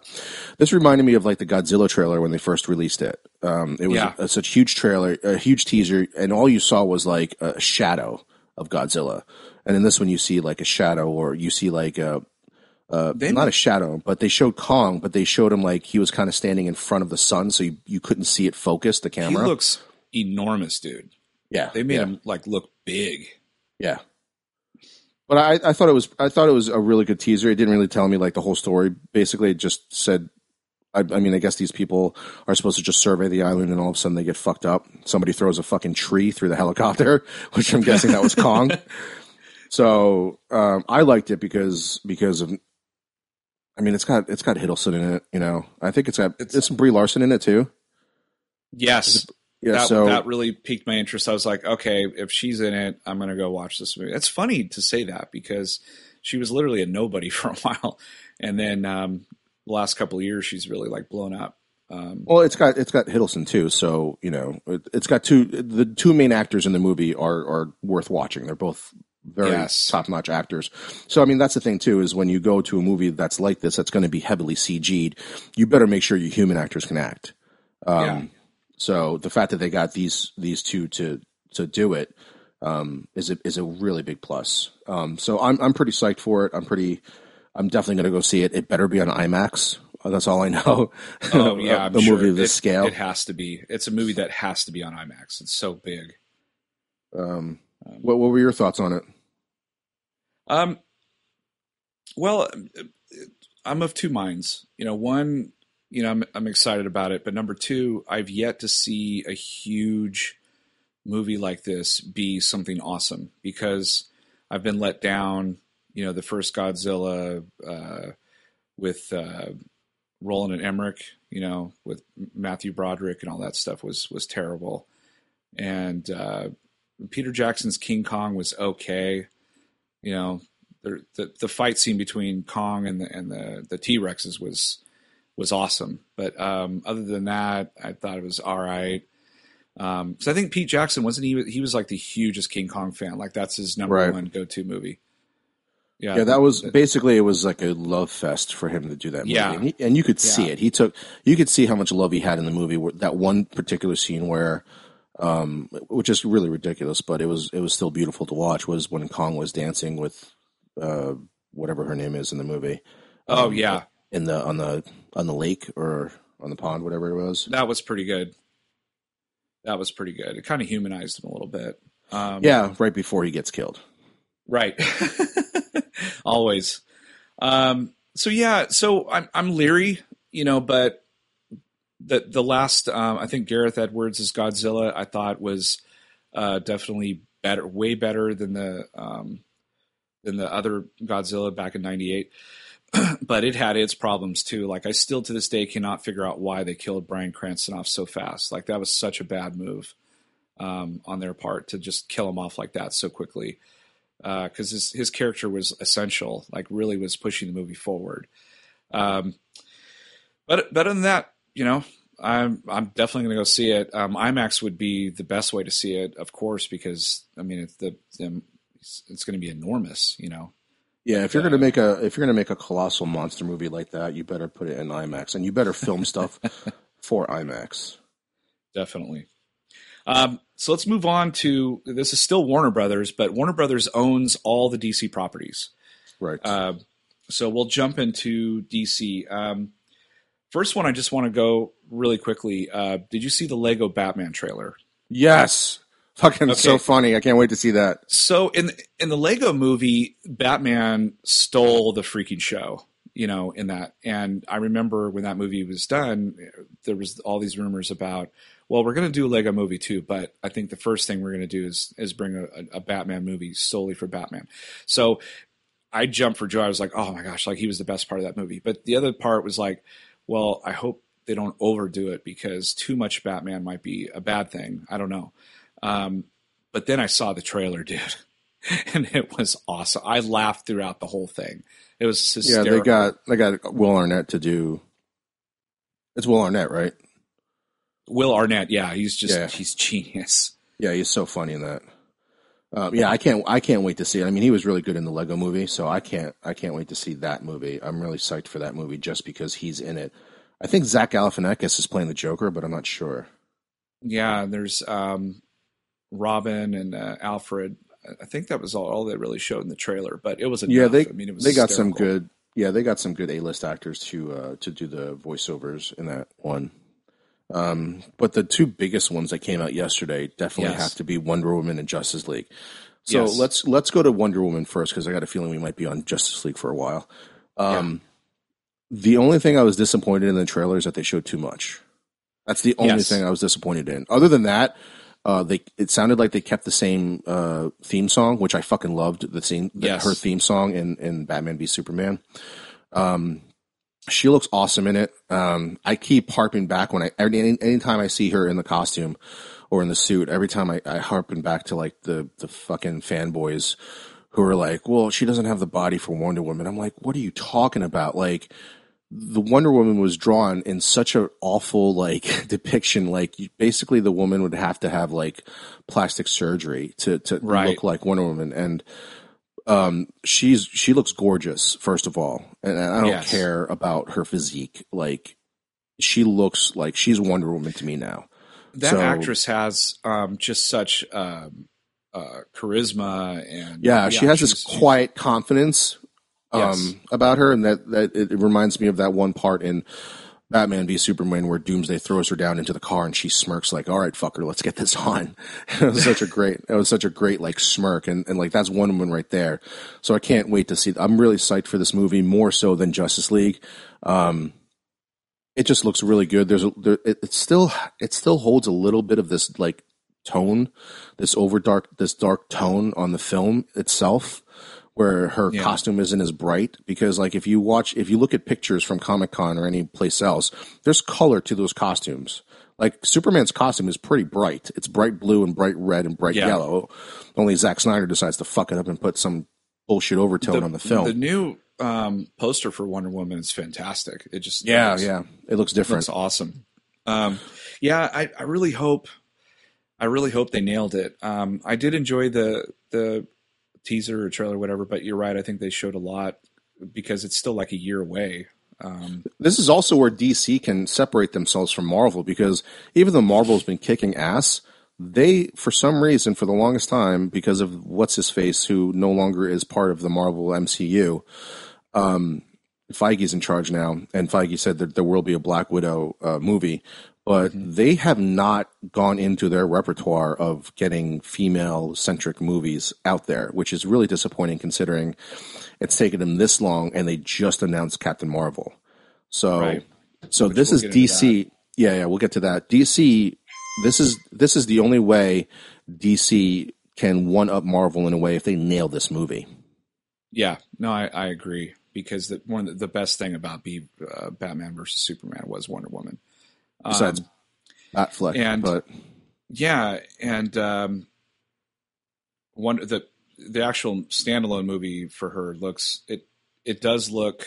this reminded me of like the Godzilla trailer when they first released it. Um, it was Yeah. a, such a huge trailer, a huge teaser, and all you saw was like a shadow of Godzilla. And in this one, you see like a shadow, or you see like a, uh, not a shadow, but they showed Kong, but they showed him like he was kind of standing in front of the sun, so you, you couldn't see it focus the He camera. looks enormous, dude. yeah, They made yeah. him like look big. Yeah. But I, I thought it was I thought it was a really good teaser. It didn't really tell me like the whole story. Basically, it just said, I, I mean, I guess these people are supposed to just survey the island, and all of a sudden they get fucked up. Somebody throws a fucking tree through the helicopter, which I'm guessing that was Kong. So um, I liked it because because of, I mean, it's got it's got Hiddleston in it. You know, I think it's got It's- it's, some Brie Larson in it too. Yes, Yeah. that so that really piqued my interest. I was like, okay, if she's in it, I'm gonna go watch this movie. It's funny to say that because she was literally a nobody for a while, and then um, the last couple of years she's really like blown up. Um, Well, it's got it's got Hiddleston too, so you know it, it's got two. The two main actors in the movie are are worth watching. They're both very Yes. top notch actors. So I mean, that's the thing too is when you go to a movie that's like this, that's going to be heavily CG'd. You better make sure your human actors can act. Um, Yeah. So the fact that they got these these two to to do it um, is a is a really big plus. Um, so I'm I'm pretty psyched for it. I'm pretty. I'm definitely going to go see it. It better be on IMAX. That's all I know. oh yeah, sure movie of this it, scale. It has to be. It's a movie that has to be on IMAX. It's so big. Um, what, what were your thoughts on it? Um, well, I'm of two minds. You know, one, you know, I'm I'm excited about it, but number two, I've yet to see a huge movie like this be something awesome because I've been let down. You know, the first Godzilla uh, with uh, Roland and Emmerich, you know, with Matthew Broderick and all that stuff was was terrible, and uh, Peter Jackson's King Kong was okay you know the the, the fight scene between Kong and the and the the T Rexes was was awesome. But um, other than that, I thought it was all right. Um, so I think Pete Jackson wasn't he he was like the hugest King Kong fan. Like that's his number Right. one go to movie. Yeah, Yeah, that was basically it was like a love fest for him to do that movie, Yeah. and, he, and you could see it. He took you could see how much love he had in the movie. That one particular scene where, um, which is really ridiculous, but it was it was still beautiful to watch. Was when Kong was dancing with, uh, whatever her name is in the movie. Oh um, yeah, in the on the on the lake or on the pond, whatever it was. that was pretty good. That was pretty good. It kind of humanized him a little bit. Um, Yeah, right before he gets killed. Right. Always. Um, so yeah, so I'm I'm leery, you know, but the the last um, I think Gareth Edwards' Godzilla I thought was uh, definitely better, way better than the um, than the other Godzilla back in '98. but it had its problems too. Like I still to this day cannot figure out why they killed Bryan Cranston off so fast. Like that was such a bad move um, on their part to just kill him off like that so quickly because his his character was essential, like really was pushing the movie forward. Um, but other than that, you know, I'm I'm definitely going to go see it. Um, IMAX would be the best way to see it, of course, because I mean it's the, the it's, it's going to be enormous, you know. Yeah, if you're gonna make a if you're gonna make a colossal monster movie like that, you better put it in IMAX, and you better film stuff for IMAX. definitely. Um, so let's move on to this is still Warner Brothers, but Warner Brothers owns all the DC properties. Right. Uh, so we'll jump into DC. Um, first one, I just want to go really quickly. Uh, did you see the Lego Batman trailer? yes. Fucking so funny. I can't wait to see that. So in in the Lego movie, Batman stole the freaking show. You know, in that, and I remember when that movie was done, there was all these rumors about, well, we're going to do a Lego movie too, but I think the first thing we're going to do is is bring a, a Batman movie solely for Batman. So I jumped for joy. I was like, oh my gosh, like he was the best part of that movie. But the other part was like, well, I hope they don't overdo it because too much Batman might be a bad thing. I don't know. Um, but then I saw the trailer, dude, and it was awesome. I laughed throughout the whole thing. It was hysterical. Yeah, they got they got Will Arnett to do. It's Will Arnett, right? Will Arnett, yeah, he's just Yeah. he's genius. Yeah, he's so funny in that. Um, yeah, I can't. I can't wait to see it. I mean, he was really good in the Lego Movie, so I can't. I can't wait to see that movie. I'm really psyched for that movie just because he's in it. I think Zach Galifianakis is playing the Joker, but I'm not sure. Yeah, there's um, Robin and uh, Alfred. I think that was all, all they really showed in the trailer, but it was enough. Yeah, they I mean, it was they got some good. Yeah, they got some good A-list actors to uh, to do the voiceovers in that one. Um, but the two biggest ones that came out yesterday definitely Yes. have to be Wonder Woman and Justice League. So Yes. let's let's go to Wonder Woman first because I got a feeling we might be on Justice League for a while. Um, The only thing I was disappointed in the trailer is that they showed too much. That's the only Yes. thing I was disappointed in. Other than that, uh, they it sounded like they kept the same uh, theme song, which I fucking loved. The scene, the, her theme song in in Batman v Superman. Um, she looks awesome in it. Um, I keep harping back when I any anytime I see her in the costume or in the suit. Every time I, I harpen back to like the the fucking fanboys who are like, "Well, she doesn't have the body for Wonder Woman." I'm like, "What are you talking about?" Like the Wonder Woman was drawn in such an awful like depiction. Like you, basically, the woman would have to have like plastic surgery to to Right. look like Wonder Woman, and um, she's she looks gorgeous first of all, and I don't Yes. care about her physique. Like she looks like she's Wonder Woman to me now. That So- actress has um, just such um, uh, charisma and Yeah, she has this quiet confidence um, Yes. about her, and that that it reminds me of that one part in Batman v Superman where Doomsday throws her down into the car and she smirks like, "All right, fucker, let's get this on." it was such a great, it was such a great like smirk, and and like that's one woman right there. So I can't wait to see. I'm really psyched for this movie more so than Justice League. Um, it just looks really good. There's a, there, it, it still it still holds a little bit of this like tone, this over dark this dark tone on the film itself, where her Yeah. costume isn't as bright. Because like if you watch if you look at pictures from Comic Con or any place else, there's color to those costumes. Like Superman's costume is pretty bright. It's bright blue and bright red and bright Yeah. yellow. Only Zack Snyder decides to fuck it up and put some bullshit overtone on the film. The new um, poster for Wonder Woman is fantastic. It just yeah, looks- yeah, it looks different. looks awesome. Um, yeah, I, I really hope, I really hope they nailed it. Um, I did enjoy the the teaser or trailer, or whatever. But you're right. I think they showed a lot because it's still like a year away. Um, This is also where DC can separate themselves from Marvel because even though Marvel's been kicking ass, they, for some reason, for the longest time, because of what's his face, who no longer is part of the Marvel MCU, um, Feige's in charge now, and Feige said that there will be a Black Widow uh, movie, but they have not gone into their repertoire of getting female centric movies out there, which is really disappointing considering it's taken them this long and they just announced Captain Marvel. So, Right. so this we'll is DC. Yeah, yeah, we'll get to that. DC. This is this is the only way DC can one up Marvel in a way if they nail this movie. yeah, no, I, I agree because the, one the, the best thing about B, uh, Batman versus Superman was Wonder Woman. Besides Um, Batfleck, and- but Yeah, and um, one the the actual standalone movie for her looks it it does look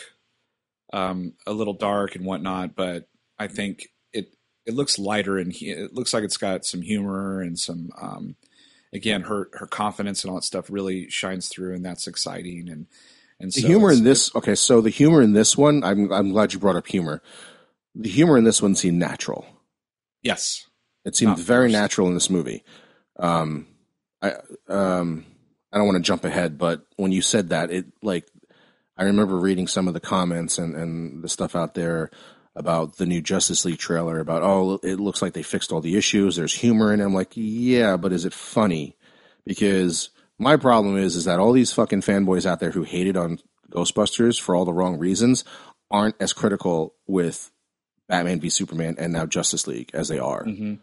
um, a little dark and whatnot, but I think it it looks lighter and hu- it looks like it's got some humor and some um, again her her confidence and all that stuff really shines through, and that's exciting and and the so humor in this. Okay, so the humor in this one, I'm I'm glad you brought up humor. The humor in this one seemed natural. yes It seemed Not very forced. natural in this movie. Um, I um, I don't want to jump ahead, but when you said that, it like I remember reading some of the comments and and the stuff out there about the new Justice League trailer about oh it looks like they fixed all the issues. There's humor in it. I'm like yeah, but is it funny? Because my problem is is that all these fucking fanboys out there who hated on Ghostbusters for all the wrong reasons aren't as critical with Batman v Superman and now Justice League as they are. hmm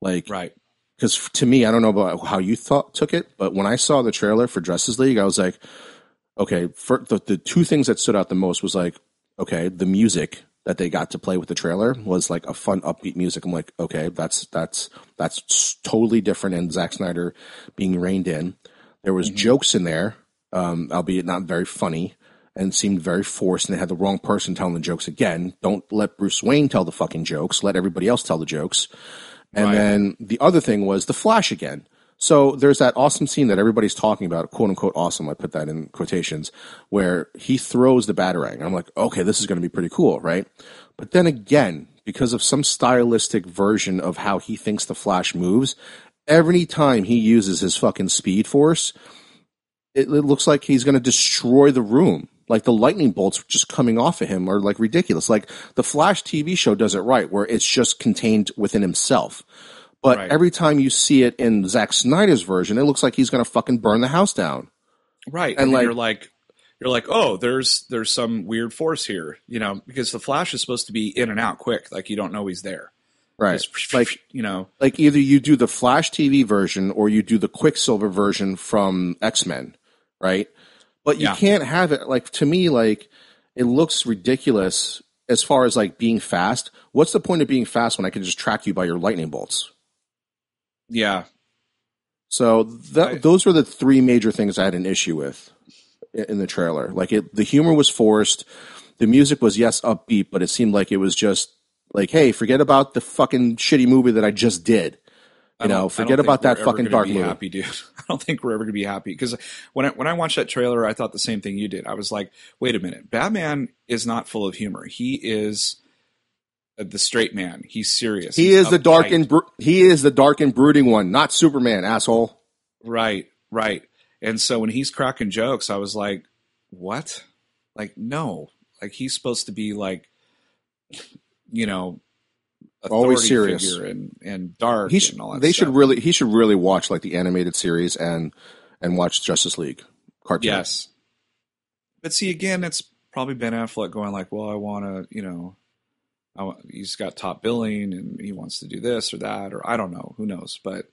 Like right because to me, I don't know about how you thought took it, but when I saw the trailer for Justice League, I was like, okay, for the, the two things that stood out the most was like, okay, the music that they got to play with the trailer was like a fun upbeat music. I'm like, okay, that's that's that's totally different. And Zack Snyder being reined in, there was mm-hmm. jokes in there, um, albeit not very funny, and seemed very forced. And they had the wrong person telling the jokes again. Don't let Bruce Wayne tell the fucking jokes. Let everybody else tell the jokes. And right. then the other thing was the Flash again. So there's that awesome scene that everybody's talking about, quote unquote awesome. I put that in quotations, where he throws the batarang. I'm like, okay, this is going to be pretty cool, right? But then again, because of some stylistic version of how he thinks the Flash moves, every time he uses his fucking speed force, it, it looks like he's going to destroy the room. Like the lightning bolts just coming off of him are like ridiculous. Like the Flash TV show does it right, where it's just contained within himself. But right. every time you see it in Zack Snyder's version, it looks like he's going to fucking burn the house down. Right. And, and like, you're like, you're like, oh, there's there's some weird force here, you know, because the Flash is supposed to be in and out quick, like you don't know he's there. Right. Just, like you know, like either you do the Flash TV version or you do the Quicksilver version from X Men, right? But you yeah. can't have it like to me like it looks ridiculous as far as like being fast. What's the point of being fast when I can just track you by your lightning bolts? Yeah. So that, I, those were the three major things I had an issue with in the trailer. Like it, the humor was forced. The music was yes upbeat, but it seemed like it was just like, hey, forget about the fucking shitty movie that I just did. You know, forget about that fucking dark movie. Happy, dude. I don't think we're ever gonna be happy because when I, when I watched that trailer, I thought the same thing you did. I was like, wait a minute, Batman is not full of humor. He is uh, the straight man. He's serious. He He's is the dark and bro- he is the dark and brooding one, not Superman, asshole. Right, right. And so when he's cracking jokes, I was like, "What? Like, no. Like he's supposed to be like, you know, always serious and and dark. He should, they stuff. should really he should really watch like the animated series and and watch Justice League cartoon. Yes, but see again, it's probably Ben Affleck going like, "Well, I want to, you know." he's got top billing and he wants to do this or that or I don't know, who knows. But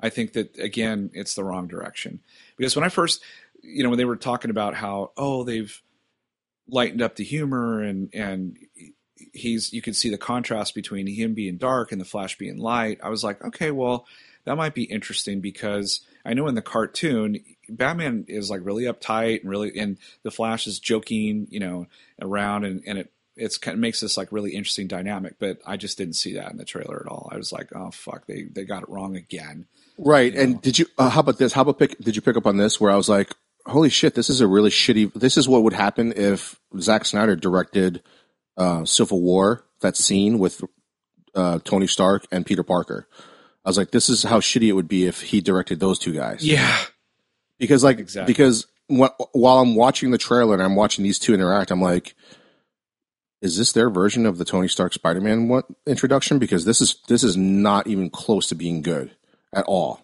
I think that again, it's the wrong direction because when I first, you know, when they were talking about how oh they've lightened up the humor and and he's you can see the contrast between him being dark and the Flash being light. I was like, okay, well that might be interesting because I know in the cartoon Batman is like really uptight and really and the Flash is joking, you know, around and, and it it's kind of makes this like really interesting dynamic. But I just didn't see that in the trailer at all. I was like, oh fuck, they they got it wrong again. Right. You and know? did you? Uh, how about this? How about pick? Did you pick up on this? Where I was like, holy shit, this is a really shitty. This is what would happen if Zack Snyder directed uh, Civil War. That scene with uh, Tony Stark and Peter Parker. I was like, this is how shitty it would be if he directed those two guys. Yeah. Because like exactly. because wh- while I'm watching the trailer and I'm watching these two interact, I'm like, is this their version of the Tony Stark Spider-Man one, introduction? Because this is this is not even close to being good at all.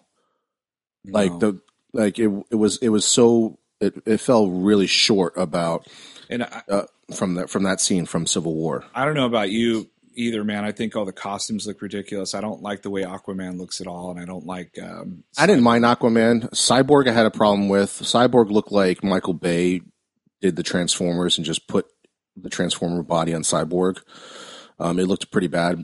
No. Like the like it it was it was so it, it fell really short about and I, uh, from that from that scene from Civil War. I don't know about you either, man. I think all the costumes look ridiculous. I don't like the way Aquaman looks at all, and I don't like. Um, I didn't mind Aquaman. Cyborg, I had a problem with. Cyborg looked like Michael Bay did the Transformers and just put the Transformer body on Cyborg. Um, it looked pretty bad.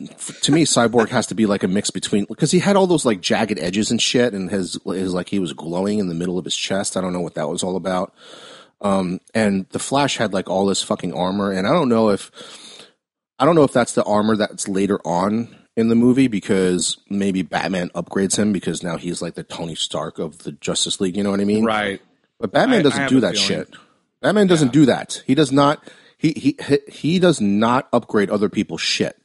To me, Cyborg has to be like a mix between because he had all those like jagged edges and shit, and his his like he was glowing in the middle of his chest. I don't know what that was all about. Um, and the Flash had like all this fucking armor, and I don't know if I don't know if that's the armor that's later on in the movie because maybe Batman upgrades him because now he's like the Tony Stark of the Justice League. You know what I mean? Right. But Batman doesn't do that feeling. shit. Batman doesn't yeah. do that. He does not he he he does not upgrade other people's shit.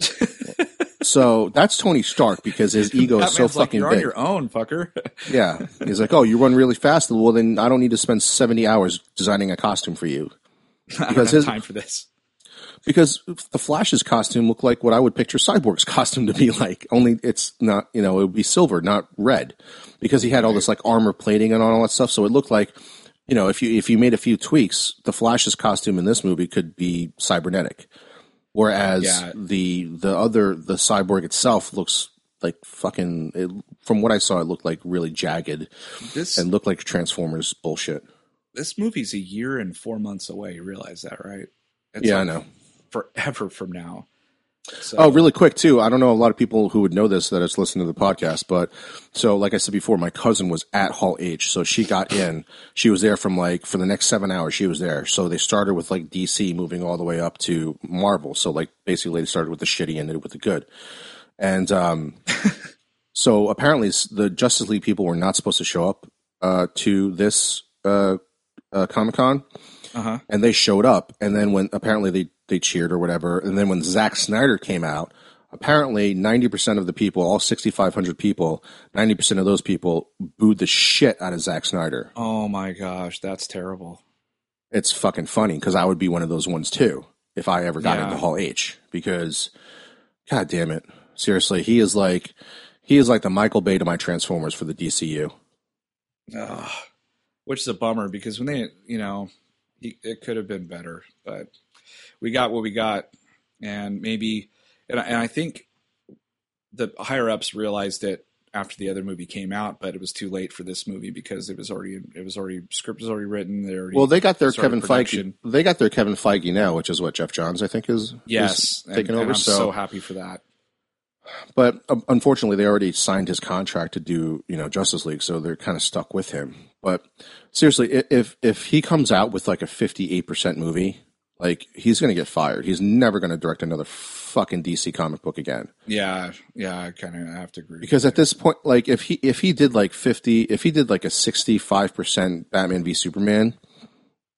so that's Tony Stark because his ego is so like, fucking You're big. on your own, fucker. yeah, he's like, oh, you run really fast. Well, then I don't need to spend seventy hours designing a costume for you. Because his time for this. Because the Flash's costume looked like what I would picture Cyborg's costume to be like. Only it's not, you know, it would be silver, not red, because he had all this like armor plating and all that stuff. So it looked like you know, if you if you made a few tweaks, the Flash's costume in this movie could be cybernetic, whereas yeah. the the other the cyborg itself looks like fucking. It, from what I saw, it looked like really jagged this, and looked like Transformers bullshit. This movie's a year and four months away. You realize that, right? It's yeah, like, I know. forever from now. So. Oh, really quick too. I don't know a lot of people who would know this that it's listening to the podcast, but so like I said before, my cousin was at Hall H, so she got in. She was there from like for the next seven hours. She was there. So they started with like DC, moving all the way up to Marvel. So like basically they started with the shitty, and ended with the good, and um, so apparently the Justice League people were not supposed to show up uh, to this uh, uh, Comic Con. Uh-huh. And they showed up, and then when apparently they they cheered or whatever. And then when Zack Snyder came out, apparently 90% of the people, all 6,500 people, 90% of those people booed the shit out of Zack Snyder. Oh my gosh, that's terrible. It's fucking funny because I would be one of those ones too if I ever got yeah. into Hall H because, god damn it, seriously, he is like he is like the Michael Bay to my Transformers for the DCU. Ugh. Which is a bummer because when they, you know, he, it could have been better, but we got what we got, and maybe, and I, and I think the higher ups realized it after the other movie came out, but it was too late for this movie because it was already it was already script was already written. They already well, they got their Kevin production. Feige. They got their Kevin Feige now, which is what Geoff Johns I think is yes is taking and, over. And I'm so, so happy for that. But um, unfortunately, they already signed his contract to do you know Justice League, so they're kind of stuck with him. But seriously, if if he comes out with like a fifty eight percent movie, like he's going to get fired. He's never going to direct another fucking DC comic book again. Yeah, yeah, I kind of have to agree. Because at this point, like if he if he did like fifty, if he did like a sixty five percent Batman v Superman,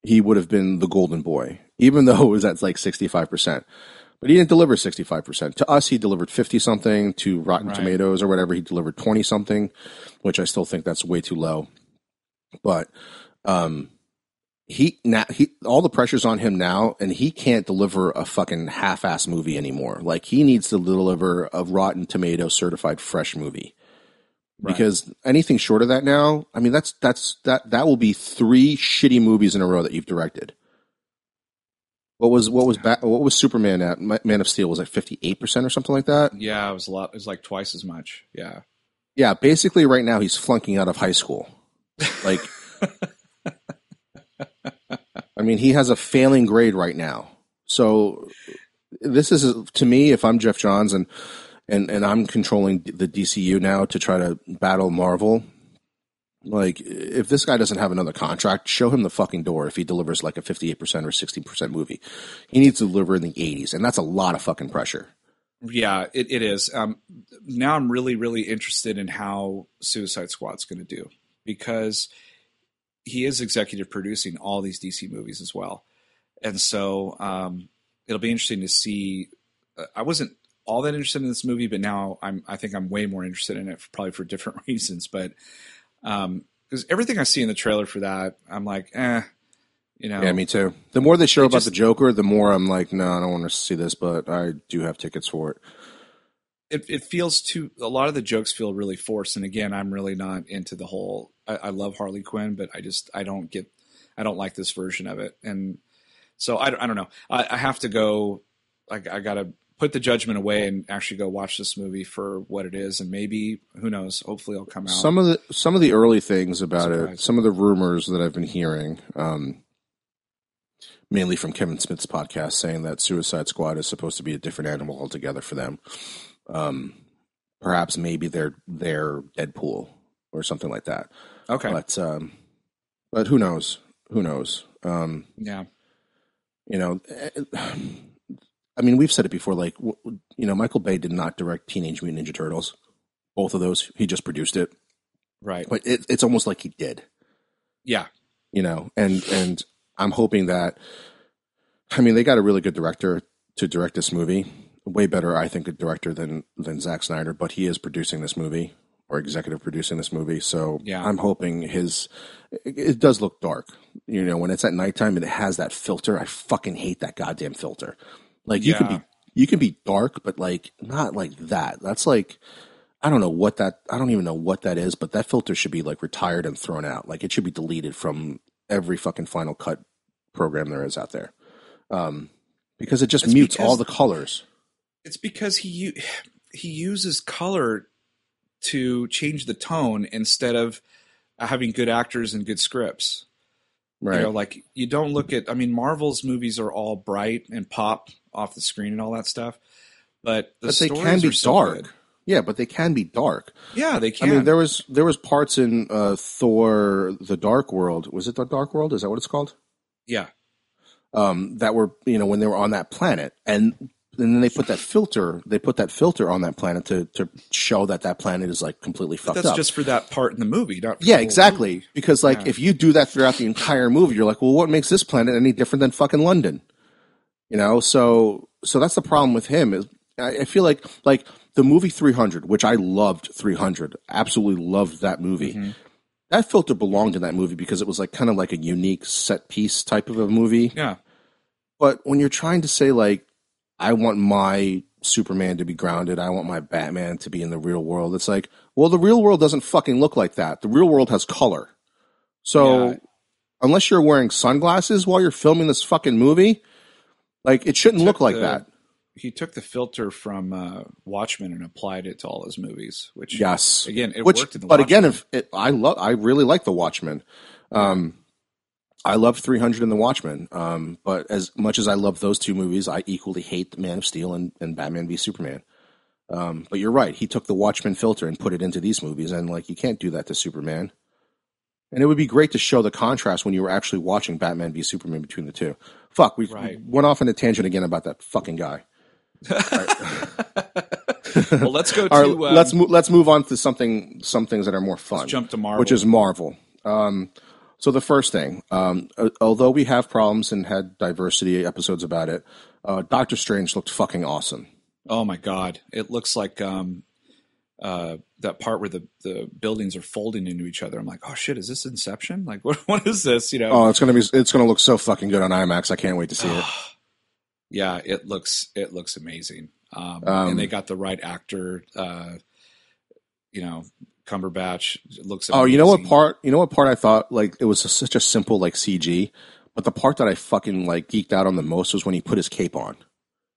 he would have been the golden boy, even though it was at like sixty five percent. But he didn't deliver sixty five percent. To us, he delivered fifty something. To Rotten right. Tomatoes or whatever, he delivered twenty something, which I still think that's way too low. But um, he now he all the pressure's on him now and he can't deliver a fucking half-ass movie anymore. Like he needs to deliver a rotten tomato certified fresh movie. Right. because anything short of that now i mean that's that's that that will be three shitty movies in a row that you've directed. What was what was ba- what was superman at? Man of steel was like 58% or something like that? Yeah it was a lot it was like twice as much. Yeah. Yeah basically right now he's flunking out of high school. Like I mean, he has a failing grade right now. So this is to me, if I'm Geoff Johns and and and I'm controlling the DCU now to try to battle Marvel. Like, if this guy doesn't have another contract, show him the fucking door. If he delivers like a 58% or 60% movie, he needs to deliver in the 80s, and that's a lot of fucking pressure. Yeah, it, it is. Um, now I'm really, really interested in how Suicide Squad's going to do because he is executive producing all these DC movies as well, and so um, it'll be interesting to see. Uh, I wasn't all that interested in this movie, but now I'm. I think I'm way more interested in it, for, probably for different reasons. But because um, everything I see in the trailer for that, I'm like, eh, you know. Yeah, me too. The more they show about just, the Joker, the more I'm like, no, I don't want to see this, but I do have tickets for it. It, it feels too. A lot of the jokes feel really forced, and again, I'm really not into the whole I, I, love Harley Quinn, but I just I don't get I don't like this version of it, and so I, I don't know. I, I have to go. I, I got to put the judgment away and actually go watch this movie for what it is, and maybe who knows? Hopefully, it'll come out. Some of the some of the early things about it, some of the rumors that I've been hearing. Um, mainly from Kevin Smith's podcast, saying that Suicide Squad is supposed to be a different animal altogether for them. Um, perhaps maybe they're they're Deadpool or something like that. Okay. But um, but who knows? Who knows? Um, yeah. You know, I mean, we've said it before. Like, you know, Michael Bay did not direct Teenage Mutant Ninja Turtles. Both of those, he just produced it. Right. But it, it's almost like he did. Yeah. You know, and and I'm hoping that. I mean, they got a really good director to direct this movie. Way better, I think, a director than than Zack Snyder. But he is producing this movie or executive producing this movie. So yeah. I'm hoping his it, it, does look dark. You know, when it's at nighttime and it has that filter, I fucking hate that goddamn filter. Like you yeah. can be you can be dark, but like not like that. That's like I don't know what that I don't even know what that is, but that filter should be like retired and thrown out. Like it should be deleted from every fucking Final Cut program there is out there. Um, because it just it's mutes all the colors. It's because he he uses color to change the tone instead of having good actors and good scripts. Right. You know, like you don't look at. I mean, Marvel's movies are all bright and pop off the screen and all that stuff. But the but they can be so dark. good. Yeah, but they can be dark. Yeah, they can. I mean, there was there was parts in uh, Thor: The Dark World. Was it the Dark World? Is that what it's called? yeah, Um, that were you know when they were on that planet, and, and then they put that filter. They put that filter on that planet to to show that that planet is like completely fucked that's up. just for that part in the movie, not for yeah, exactly. movie. Because like Yeah. if you do that throughout the entire movie, you're like, well, what makes this planet any different than fucking London? You know, so so that's the problem with him is I, I feel like like the movie 300, which I loved 300, absolutely loved that movie. Mm-hmm. That filter belonged in that movie because it was like kind of like a unique set piece type of a movie. Yeah, But when you're trying to say like, I want my Superman to be grounded, I want my Batman to be in the real world, it's like, well, the real world doesn't fucking look like that. The real world has color. So Yeah. unless you're wearing sunglasses while you're filming this fucking movie, like it shouldn't look like the- that. he took the filter from uh, Watchmen and applied it to all his movies. Which Yes. again, it Which, worked in the. but Watchmen. again, if it, I love, I really like the Watchmen. Um, I love 300 and the Watchmen. Um, but as much as I love those two movies, I equally hate The Man of Steel and, and Batman v Superman. Um, but you're right. He took the Watchmen filter and put it into these movies, and like you can't do that to Superman. And it would be great to show the contrast when you were actually watching Batman v Superman between the two. Fuck, we Right. went off on a tangent again about that fucking guy. well, let's go to. Right, um, let's mo- let's move on to something some things that are more fun. jump to Marvel. which is Marvel. Um, so the first thing, um, although we have problems and had diversity episodes about it, uh, Doctor Strange looked fucking awesome. Oh my god! It looks like um, uh, that part where the, the buildings are folding into each other. I'm like, oh shit, is this Inception? Like, what what is this? You know? Oh, it's gonna be it's gonna look so fucking good on IMAX. I can't wait to see it. yeah, it looks it looks amazing. Um, Um, and they got the right actor. Uh, you know, Cumberbatch it looks. Oh, you know what part? You know what part I thought like it was such a simple like CG, but the part that I fucking like geeked out on the most was when he put his cape on.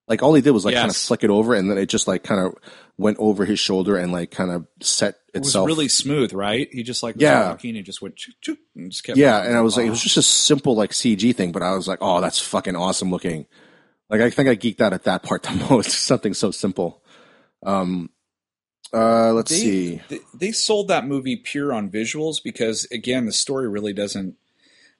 Like all he did was like kind of flick it over, and then it just like kind of went over his shoulder and like kind of set It was itself. really smooth, right? He just like Yeah. walking and just went chook, chook, and just kept. Yeah, and I was like, it Oh. was just a simple like CG thing, but I was like, oh, that's fucking awesome looking. Like I think I geeked out at that part the most. Something so simple. Um, uh, let's they, see. They, they sold that movie pure on visuals because again, the story really doesn't.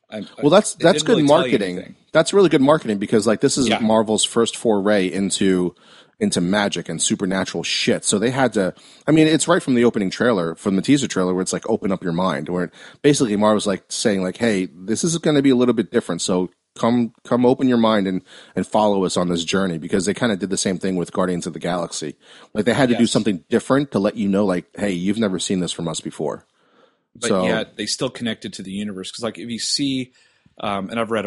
I, Well, that's that's good really marketing. That's really good marketing because like this is Yeah. Marvel's first foray into into magic and supernatural shit. So they had to. I mean, it's right from the opening trailer, from the teaser trailer, where it's like open up your mind. Where basically Marvel's like saying like, hey, this is going to be a little bit different. So come come open your mind and and follow us on this journey because they kind of did the same thing with Guardians of the Galaxy. Like they had to do something different to let you know like, hey, you've never seen this from us before. but So- yet they still connected to the universe because like if you see um, and i've read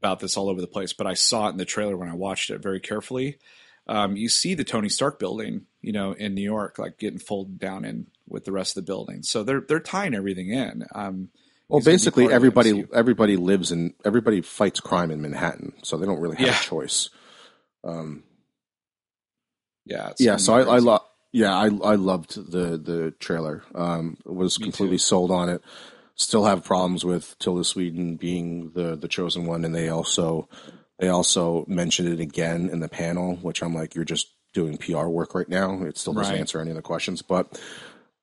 about this all over the place but i saw it in the trailer when i watched it very carefully um, you see the tony stark building you know in new york like getting folded down in with the rest of the building so they're they're tying everything in um, Well, basically, part of the everybody everybody lives in everybody fights crime in Manhattan, so they don't really have Yeah. a choice. Um, yeah it's yeah, so I, I love. Yeah, I I loved the the trailer. Um, was Me completely too. sold on it. Still have problems with Tilda Swinton being the the chosen one, and they also they also mentioned it again in the panel, which I'm like, you're just doing PR work right now. It still doesn't Right. answer any of the questions, but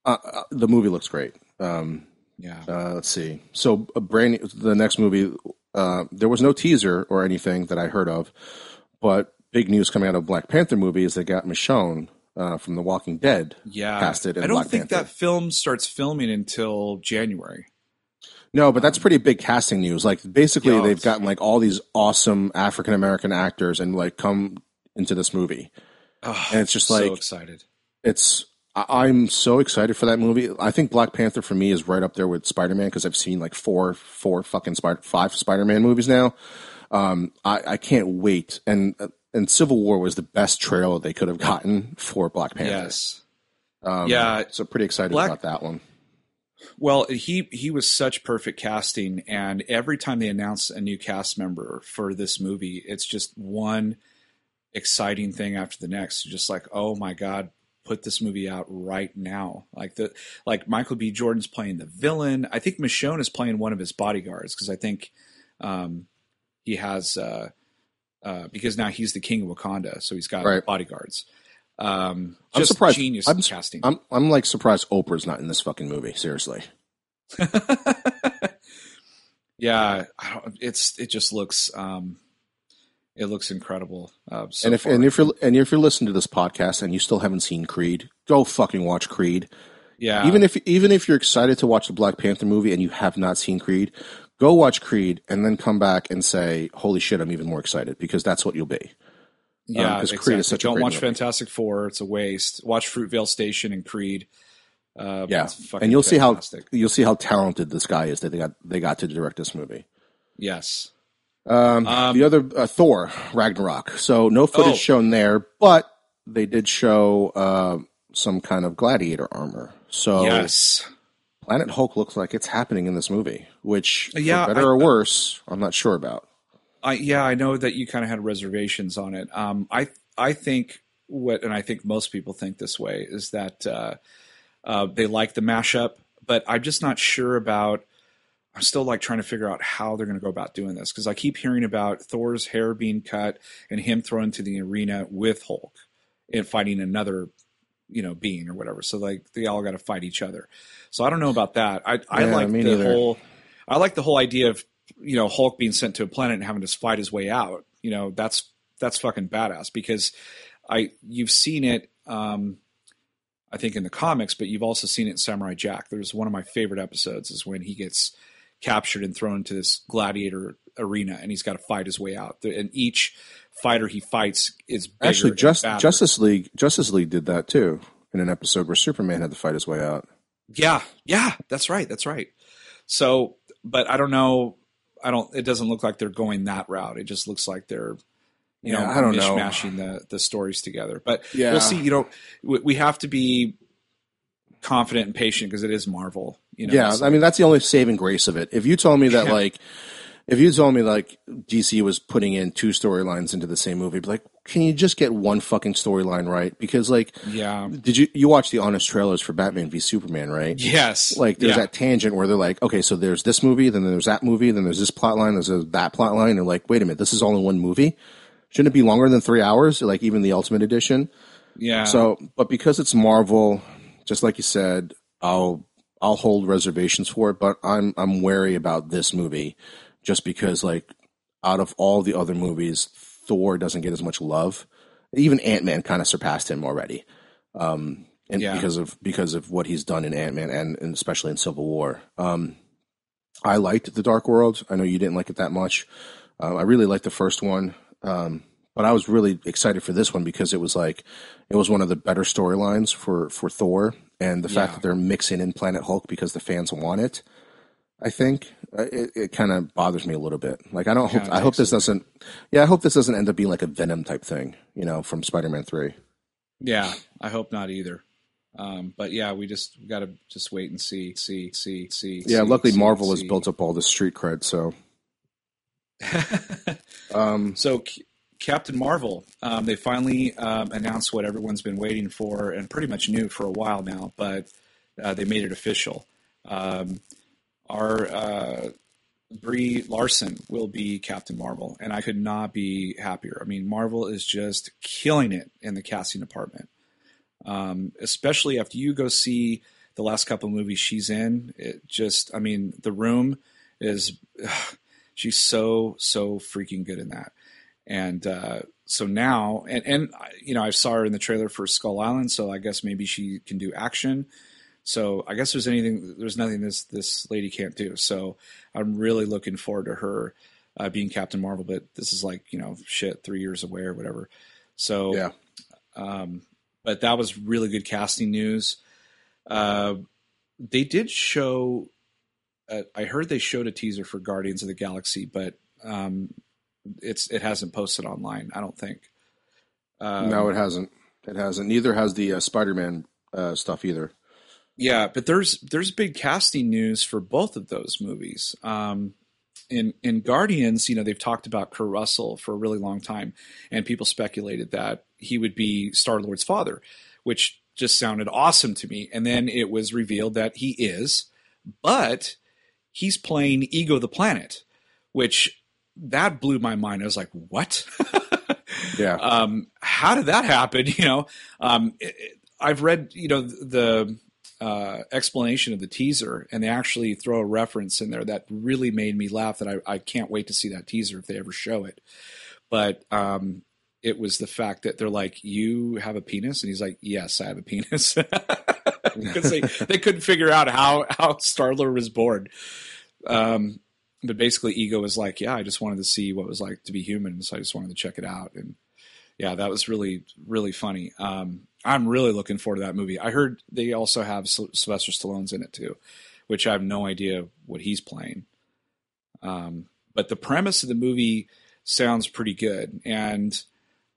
uh, uh, the movie looks great. Um, yeah uh, let's see. So, a brand the next movie. Uh, there was no teaser or anything that I heard of, but big news coming out of Black Panther movie is they got Michonne uh, from The Walking Dead. yeah casted in i don't Black think Panther. that film starts filming until january No, but that's pretty big casting news. Like basically, Yeah, they've gotten like all these awesome African American actors and like come into this movie. oh, And it's just so like- excited It's I- I'm so excited for that movie. I think Black Panther for me is right up there with Spider Man because I've seen like four, four fucking Spider, five Spider Man movies now. Um, I, I can't wait. And and Civil War was the best trailer they could have gotten for Black Panther. yes Um, Yeah. So pretty excited Black- about that one. Well, he he was such perfect casting, and every time they announce a new cast member for this movie, it's just one exciting thing after the next. Just like, oh my god, put this movie out right now! Like the like Michael B. Jordan's playing the villain. I think Michonne is playing one of his bodyguards because I think um, he has uh, uh, because now he's the king of Wakanda, so he's got Right. bodyguards. Um, I'm just surprised. Genius I'm, casting. I'm I'm like surprised Oprah's not in this fucking movie. Seriously. yeah, I don't, it's it just looks um, it looks incredible. Uh, so and if far. and if you're and if you're listening to this podcast and you still haven't seen Creed, go fucking watch Creed. yeah, even if even if you're excited to watch the Black Panther movie and you have not seen Creed, go watch Creed and then come back and say, "Holy shit, I'm even more excited," because that's what you'll be. yeah, 'cause exactly. Creed is such a Don't watch movie. Fantastic Four; it's a waste. Watch Fruitvale Station and Creed. Uh, Yeah, and you'll see how you'll see how talented this guy is that they got they got to direct this movie. yes. Um, Um, the other uh, Thor Ragnarok. So no footage Oh. shown there, but they did show uh, some kind of gladiator armor. So yes. Planet Hulk looks like it's happening in this movie, which Yeah, for better I- or worse, I'm not sure about. I, yeah, I know that you kind of had reservations on it. Um, I I think what, and I think most people think this way is that uh, uh, they like the mashup, but I'm just not sure about. I'm still like trying to figure out how they're going to go about doing this because I keep hearing about Thor's hair being cut and him thrown into the arena with Hulk and fighting another, you know, being or whatever. So like they all got to fight each other. So I don't know about that. I I Yeah, like the neither. whole. I like the whole idea of you know Hulk being sent to a planet and having to fight his way out. You know that's that's fucking badass because I you've seen it. Um, I think in the comics, but you've also seen it in Samurai Jack. There's one of my favorite episodes is when he gets captured and thrown into this gladiator arena, and he's got to fight his way out. And each fighter he fights is Actually, just. Justice League Justice League did that too in an episode where Superman had to fight his way out. Yeah, yeah, that's right, that's right. So, but I don't know. I don't. It doesn't look like they're going that route. It just looks like they're, you know, Yeah, I don't know. mishmashing the the stories together. But Yeah. we'll see. You know, we, we have to be confident and patient because it is Marvel. You know, yeah, I mean that's the only saving grace of it. If you told me that Yeah. like if you told me like DC was putting in two storylines into the same movie, I'd be like, can you just get one fucking storyline right? Because like, yeah, did you you watch the honest trailers for Batman v Superman, right? yes, Like there's yeah. that tangent where they're like, okay, so there's this movie, then there's that movie, then there's this plot line, there's a, that plot line. They're like, wait a minute, this is all in one movie. Shouldn't it be longer than three hours? Like even the Ultimate Edition. yeah. So, but because it's Marvel, just like you said, I'll I'll hold reservations for it. But I'm I'm wary about this movie, just because like out of all the other movies, Thor doesn't get as much love. Even Ant Man kind of surpassed him already, um, and Yeah. because of because of what he's done in Ant Man and, and especially in Civil War. Um, I liked the Dark World. I know you didn't like it that much. Um, I really liked the first one. Um, but I was really excited for this one because it was like it was one of the better storylines for for Thor, and the fact that they're mixing in Planet Hulk because the fans want it. I think uh, it, it kind of bothers me a little bit. Like I don't hope I hope this doesn't. Yeah, I hope this doesn't end up being like a Venom type thing, you know, from Spider Man Three. Yeah, I hope not either. Um, but yeah, we just got to just wait and see, see, see, see. Yeah, see, luckily see, Marvel has built up all the street cred, so um, so, Captain Marvel, um, they finally um, announced what everyone's been waiting for and pretty much knew for a while now, but uh, they made it official. Um, our uh, Brie Larson will be Captain Marvel, and I could not be happier. I mean, Marvel is just killing it in the casting department, um, especially after you go see the last couple movies she's in. It just, I mean, The Room is, she's so so freaking good in that, and uh, so now, and and you know, I saw her in the trailer for Skull Island, so I guess maybe she can do action. So I guess there's anything, there's nothing this this lady can't do. So I'm really looking forward to her uh, being Captain Marvel. But this is like you know shit, three years away or whatever. So yeah, um, but that was really good casting news. Uh, they did show. Uh, I heard they showed a teaser for Guardians of the Galaxy, but um, it's it hasn't posted online. I don't think. Um, no, it hasn't. It hasn't. Neither has the uh, Spider Man uh, stuff either. Yeah, but there's there's big casting news for both of those movies. Um, in in Guardians, you know, they've talked about Kurt Russell for a really long time, and people speculated that he would be Star Lord's father, which just sounded awesome to me. And then it was revealed that he is, but he's playing Ego the Planet, which that blew my mind. I was like, what? yeah. Um, how did that happen? You know, um, it, it, I've read, you know, the uh, explanation of the teaser, and they actually throw a reference in there that really made me laugh. That I, I can't wait to see that teaser if they ever show it. But um, it was the fact that they're like, "You have a penis," and he's like, "Yes, I have a penis," because they they couldn't figure out how how Star Lord was born. Um, but basically, Ego was like, "Yeah, I just wanted to see what it was like to be human, so I just wanted to check it out." And yeah, that was really really funny. Um, I'm really looking forward to that movie. I heard they also have Sylvester Stallone's in it too, which I have no idea what he's playing. Um, but the premise of the movie sounds pretty good, and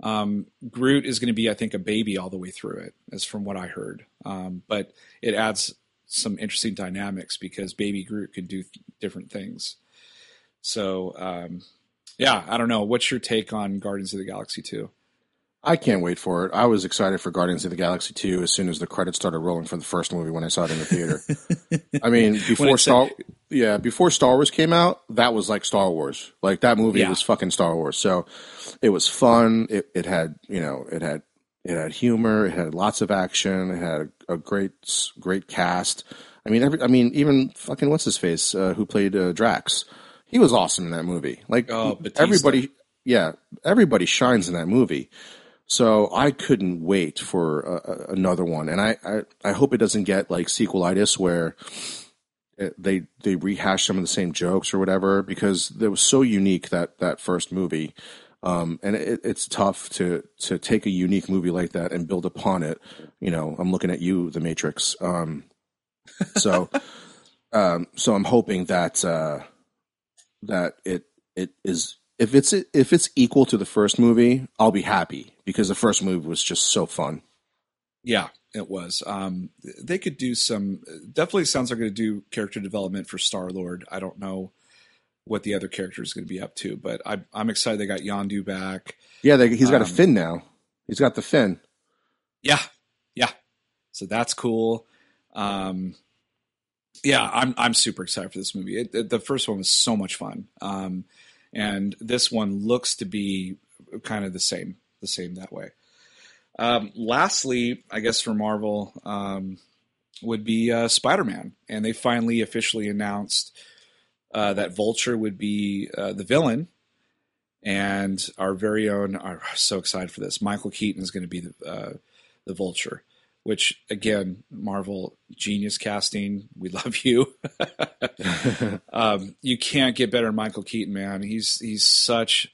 um, Groot is going to be, I think, a baby all the way through it, as from what I heard. Um, but it adds some interesting dynamics because baby Groot can do th- different things. So, um, yeah, I don't know. What's your take on Guardians of the Galaxy 2? I can't wait for it. I was excited for Guardians of the Galaxy 2 as soon as the credits started rolling for the first movie when I saw it in the theater. I mean, before Star said- yeah, before Star Wars came out, that was like Star Wars. Like that movie yeah. was fucking Star Wars. So it was fun. It it had, you know, it had it had humor, it had lots of action, it had a, a great great cast. I mean, every I mean, even fucking what's his face uh, who played uh, Drax. He was awesome in that movie. Like oh, everybody yeah, everybody shines in that movie. So I couldn't wait for uh, another one, and I, I, I hope it doesn't get like sequelitis where it, they they rehash some of the same jokes or whatever because it was so unique that that first movie, um, and it, it's tough to to take a unique movie like that and build upon it. You know, I'm looking at you, The Matrix. Um, so, um, so I'm hoping that uh, that it it is if it's if it's equal to the first movie, I'll be happy because the first movie was just so fun. Yeah, it was. Um, they could do some. Definitely sounds like they're going to do character development for Star Lord. I don't know what the other character is going to be up to, but I, am excited they got Yondu back. Yeah, they, he's got um, a fin now. He's got the fin. Yeah, yeah. So that's cool. Um, yeah, I'm I'm super excited for this movie. It, it, the first one was so much fun. Um, and this one looks to be kind of the same, the same that way. Um, lastly, I guess for Marvel um, would be uh, Spider Man, and they finally officially announced uh, that Vulture would be uh, the villain, and our very own are so excited for this. Michael Keaton is going to be the uh, the Vulture which again, Marvel genius casting. We love you. um, you can't get better than Michael Keaton, man. He's he's such,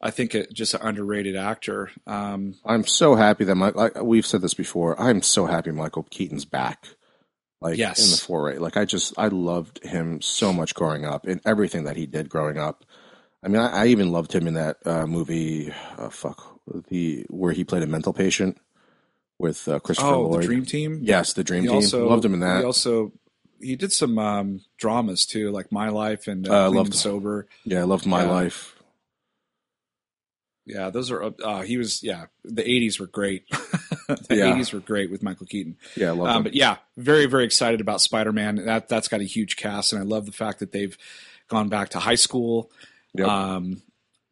I think, a, just an underrated actor. Um, I'm so happy that my like, we've said this before. I'm so happy Michael Keaton's back. Like yes. in the foray, like I just I loved him so much growing up in everything that he did growing up. I mean, I, I even loved him in that uh, movie. Uh, fuck the where he played a mental patient with uh, Christopher oh, Lloyd. the Dream Team. Yes, the Dream he Team. Also, Loved him in that. He also he did some um, dramas too, like My Life and uh, uh loved, Sober. Yeah, I loved My yeah. Life. Yeah, those are. Uh, he was. Yeah, the '80s were great. the yeah. '80s were great with Michael Keaton. Yeah, I love um, But yeah, very very excited about Spider Man. That that's got a huge cast, and I love the fact that they've gone back to high school. Yep. Um,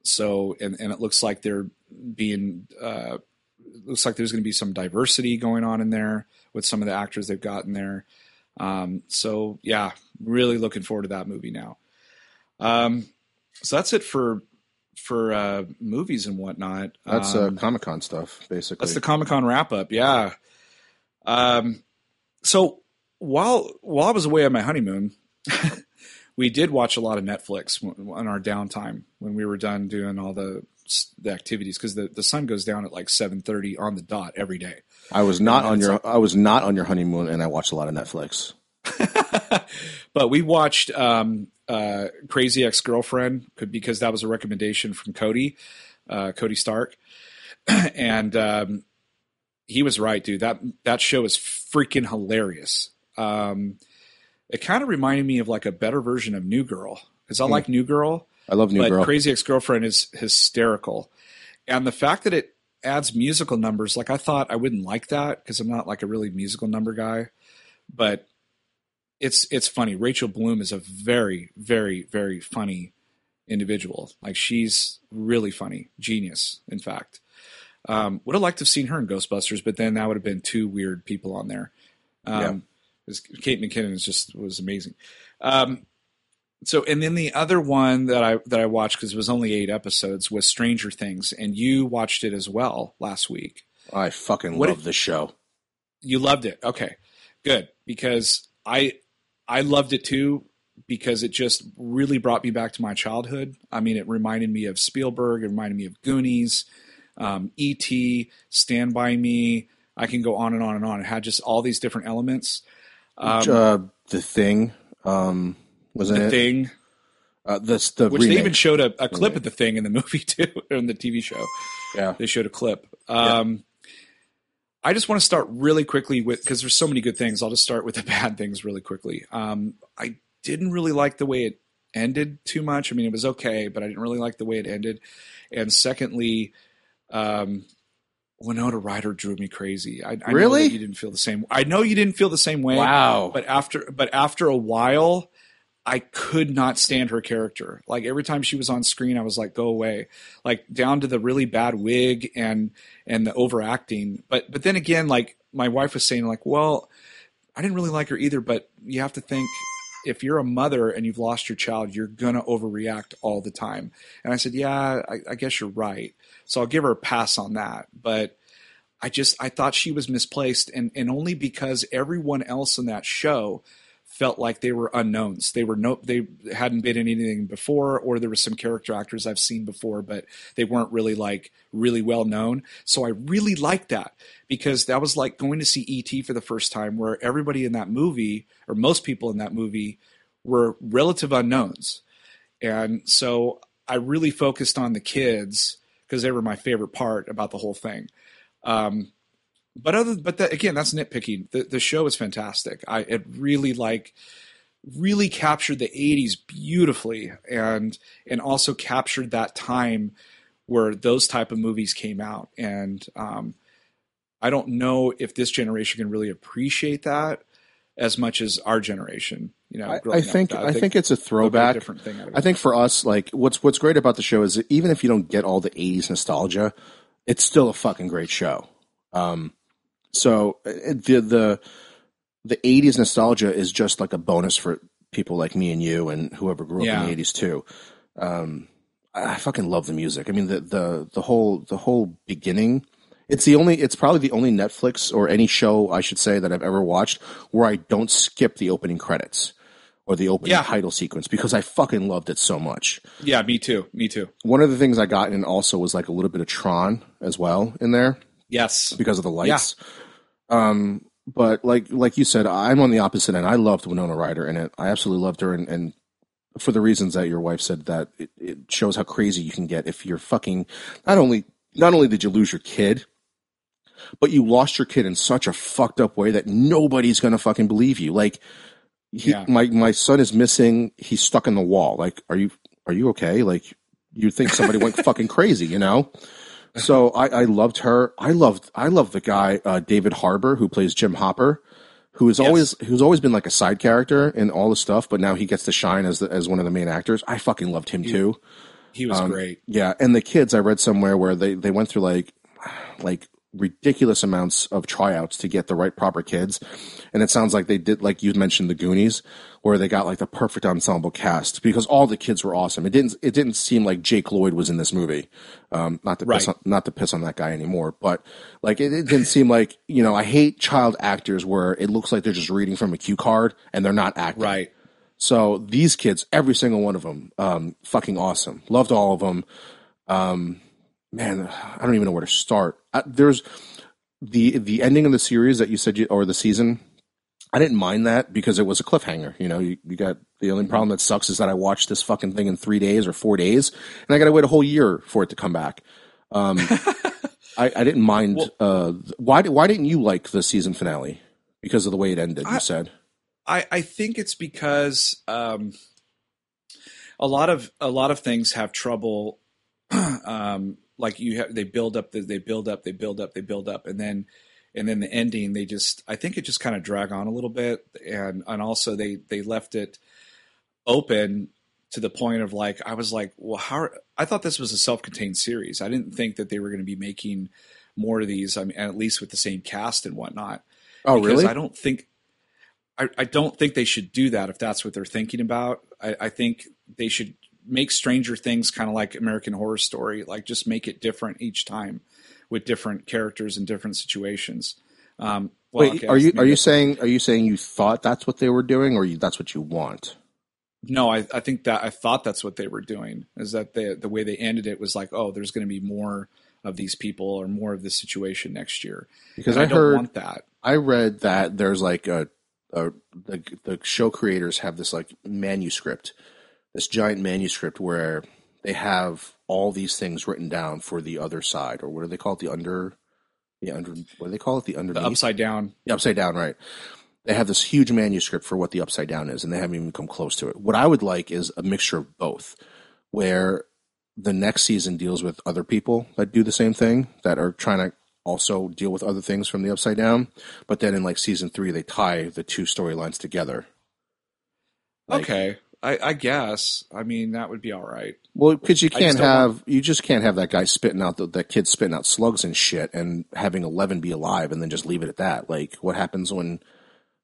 so and and it looks like they're being uh, looks like there's going to be some diversity going on in there with some of the actors they've got in there. Um, so yeah, really looking forward to that movie now. Um, so that's it for for uh, movies and whatnot. That's uh, um, uh, Comic Con stuff, basically. That's the Comic Con wrap up. Yeah. Um, so while while I was away on my honeymoon, we did watch a lot of Netflix on our downtime when we were done doing all the the activities because the, the sun goes down at like 7.30 on the dot every day. I was not on your like, i was not on your honeymoon and i watched a lot of netflix. But we watched um, uh, crazy ex-girlfriend because that was a recommendation from cody uh, cody stark. And um, he was right dude. That that show is freaking hilarious. Um, it kind of reminded me of like a better version of new girl because i mm. like new girl I love New but Girl. Crazy Ex Girlfriend is hysterical, and the fact that it adds musical numbers, like I thought I wouldn't like that because I'm not like a really musical number guy, but it's it's funny. Rachel Bloom is a very very very funny individual. Like she's really funny, genius, in fact. Um, would have liked to have seen her in Ghostbusters, but then that would have been two weird people on there. Um, yeah. Kate McKinnon is just was amazing. Um, so, and then the other one that I that I watched because it was only eight episodes was Stranger Things, and you watched it as well last week. I fucking what love if, the show. You loved it, okay, good because I I loved it too because it just really brought me back to my childhood. I mean, it reminded me of Spielberg, it reminded me of Goonies, um, E.T., Stand By Me. I can go on and on and on. It had just all these different elements. Um, uh, the Thing, um, wasn't the it? Thing. Uh, that's the which remake. they even showed a, a clip remake. of the thing in the movie too, in the TV show. Yeah, they showed a clip. Um, yeah. I just want to start really quickly with because there's so many good things. I'll just start with the bad things really quickly. Um, I didn't really like the way it ended too much. I mean, it was okay, but I didn't really like the way it ended. And secondly, um, Winona Ryder drew me crazy. I, I really? you didn't feel the same. I know you didn't feel the same way. Wow. But after, but after a while, I could not stand her character. Like every time she was on screen, I was like, "Go away!" Like down to the really bad wig and and the overacting. But but then again, like my wife was saying, like, "Well, I didn't really like her either." But you have to think if you're a mother and you've lost your child, you're gonna overreact all the time. And I said, yeah, I, I guess you're right. So I'll give her a pass on that. But I just I thought she was misplaced, and and only because everyone else in that show felt like they were unknowns. They were no, they hadn't been in anything before, or there were some character actors I've seen before, but they weren't really like really well known. So I really liked that because that was like going to see ET for the first time, where everybody in that movie, or most people in that movie, were relative unknowns, and so I really focused on the kids because they were my favorite part about the whole thing. Um, but other but that, again that's nitpicking. The, the show is fantastic. I it really like really captured the 80s beautifully and and also captured that time where those type of movies came out. And um, i don't know if this generation can really appreciate that as much as our generation you know i, I think, I, think, I think it's a throwback. different thing i think for us like what's what's great about the show is that even if you don't get all the 80s nostalgia it's still a fucking great show. Um, so uh, the the the '80s nostalgia is just like a bonus for people like me and you and whoever grew up yeah. in the '80s too. Um, I fucking love the music. I mean the the the whole the whole beginning. It's the only. It's probably the only Netflix or any show I should say that I've ever watched where I don't skip the opening credits or the opening yeah. title sequence because I fucking loved it so much. Yeah, me too. Me too. One of the things I got in also was like a little bit of Tron as well in there. Yes, because of the lights. Yeah. Um, but like like you said, I'm on the opposite end. I loved Winona Ryder in it. I absolutely loved her, and, and for the reasons that your wife said that it, it shows how crazy you can get if you're fucking. Not only not only did you lose your kid, but you lost your kid in such a fucked up way that nobody's gonna fucking believe you. Like, he, yeah. my my son is missing. He's stuck in the wall. Like, are you are you okay? Like, you think somebody went fucking crazy, you know? So I, I, loved her. I loved I loved the guy uh, David Harbour who plays Jim Hopper, who is yes. always who's always been like a side character in all the stuff, but now he gets to shine as the, as one of the main actors. I fucking loved him he, too. He was um, great. Yeah, and the kids I read somewhere where they they went through like like ridiculous amounts of tryouts to get the right proper kids. And it sounds like they did, like you mentioned, the Goonies, where they got like the perfect ensemble cast because all the kids were awesome. It didn't, it didn't seem like Jake Lloyd was in this movie. Um, not to right. piss on, not to piss on that guy anymore, but like it, it didn't seem like, you know, I hate child actors where it looks like they're just reading from a cue card and they're not acting. Right. So these kids, every single one of them, um, fucking awesome. Loved all of them. Um, man, I don't even know where to start. Uh, there's the the ending of the series that you said you, or the season. I didn't mind that because it was a cliffhanger. You know, you, you got the only problem that sucks is that I watched this fucking thing in three days or four days, and I got to wait a whole year for it to come back. Um, I, I, didn't mind. Well, uh, why why didn't you like the season finale? Because of the way it ended, I, you said. I, I think it's because um, a lot of a lot of things have trouble um, like you have they build up they build up they build up they build up and then and then the ending they just i think it just kind of drag on a little bit and and also they they left it open to the point of like I was like, well, how? I thought this was a self-contained series. I didn't think that they were going to be making more of these. I mean, at least with the same cast and whatnot. Oh, because really? I don't think. I, I don't think they should do that if that's what they're thinking about. I, I think they should make Stranger Things kind of like American Horror Story, like just make it different each time with different characters and different situations. Um, well, Wait, okay, are you are you saying are you saying you thought that's what they were doing, or you, that's what you want? No, I, I think that I thought that's what they were doing. Is that the the way they ended it was like, oh, there's going to be more of these people or more of this situation next year. Because And I, don't heard want that. I read that there's like a, a the the show creators have this like manuscript, this giant manuscript where they have all these things written down for the other side, or what do they call it? The under, the under, what do they call it? The The upside down. the upside down, right? They have this huge manuscript for what the upside down is, and they haven't even come close to it. What I would like is a mixture of both, where the next season deals with other people that do the same thing that are trying to also deal with other things from the upside down, but then in like season three they tie the two storylines together. Like- okay, I, I guess. I mean, that would be all right. Well, because you can't have you just can't have that guy spitting out the, that kid spitting out slugs and shit, and having Eleven be alive, and then just leave it at that. Like, what happens when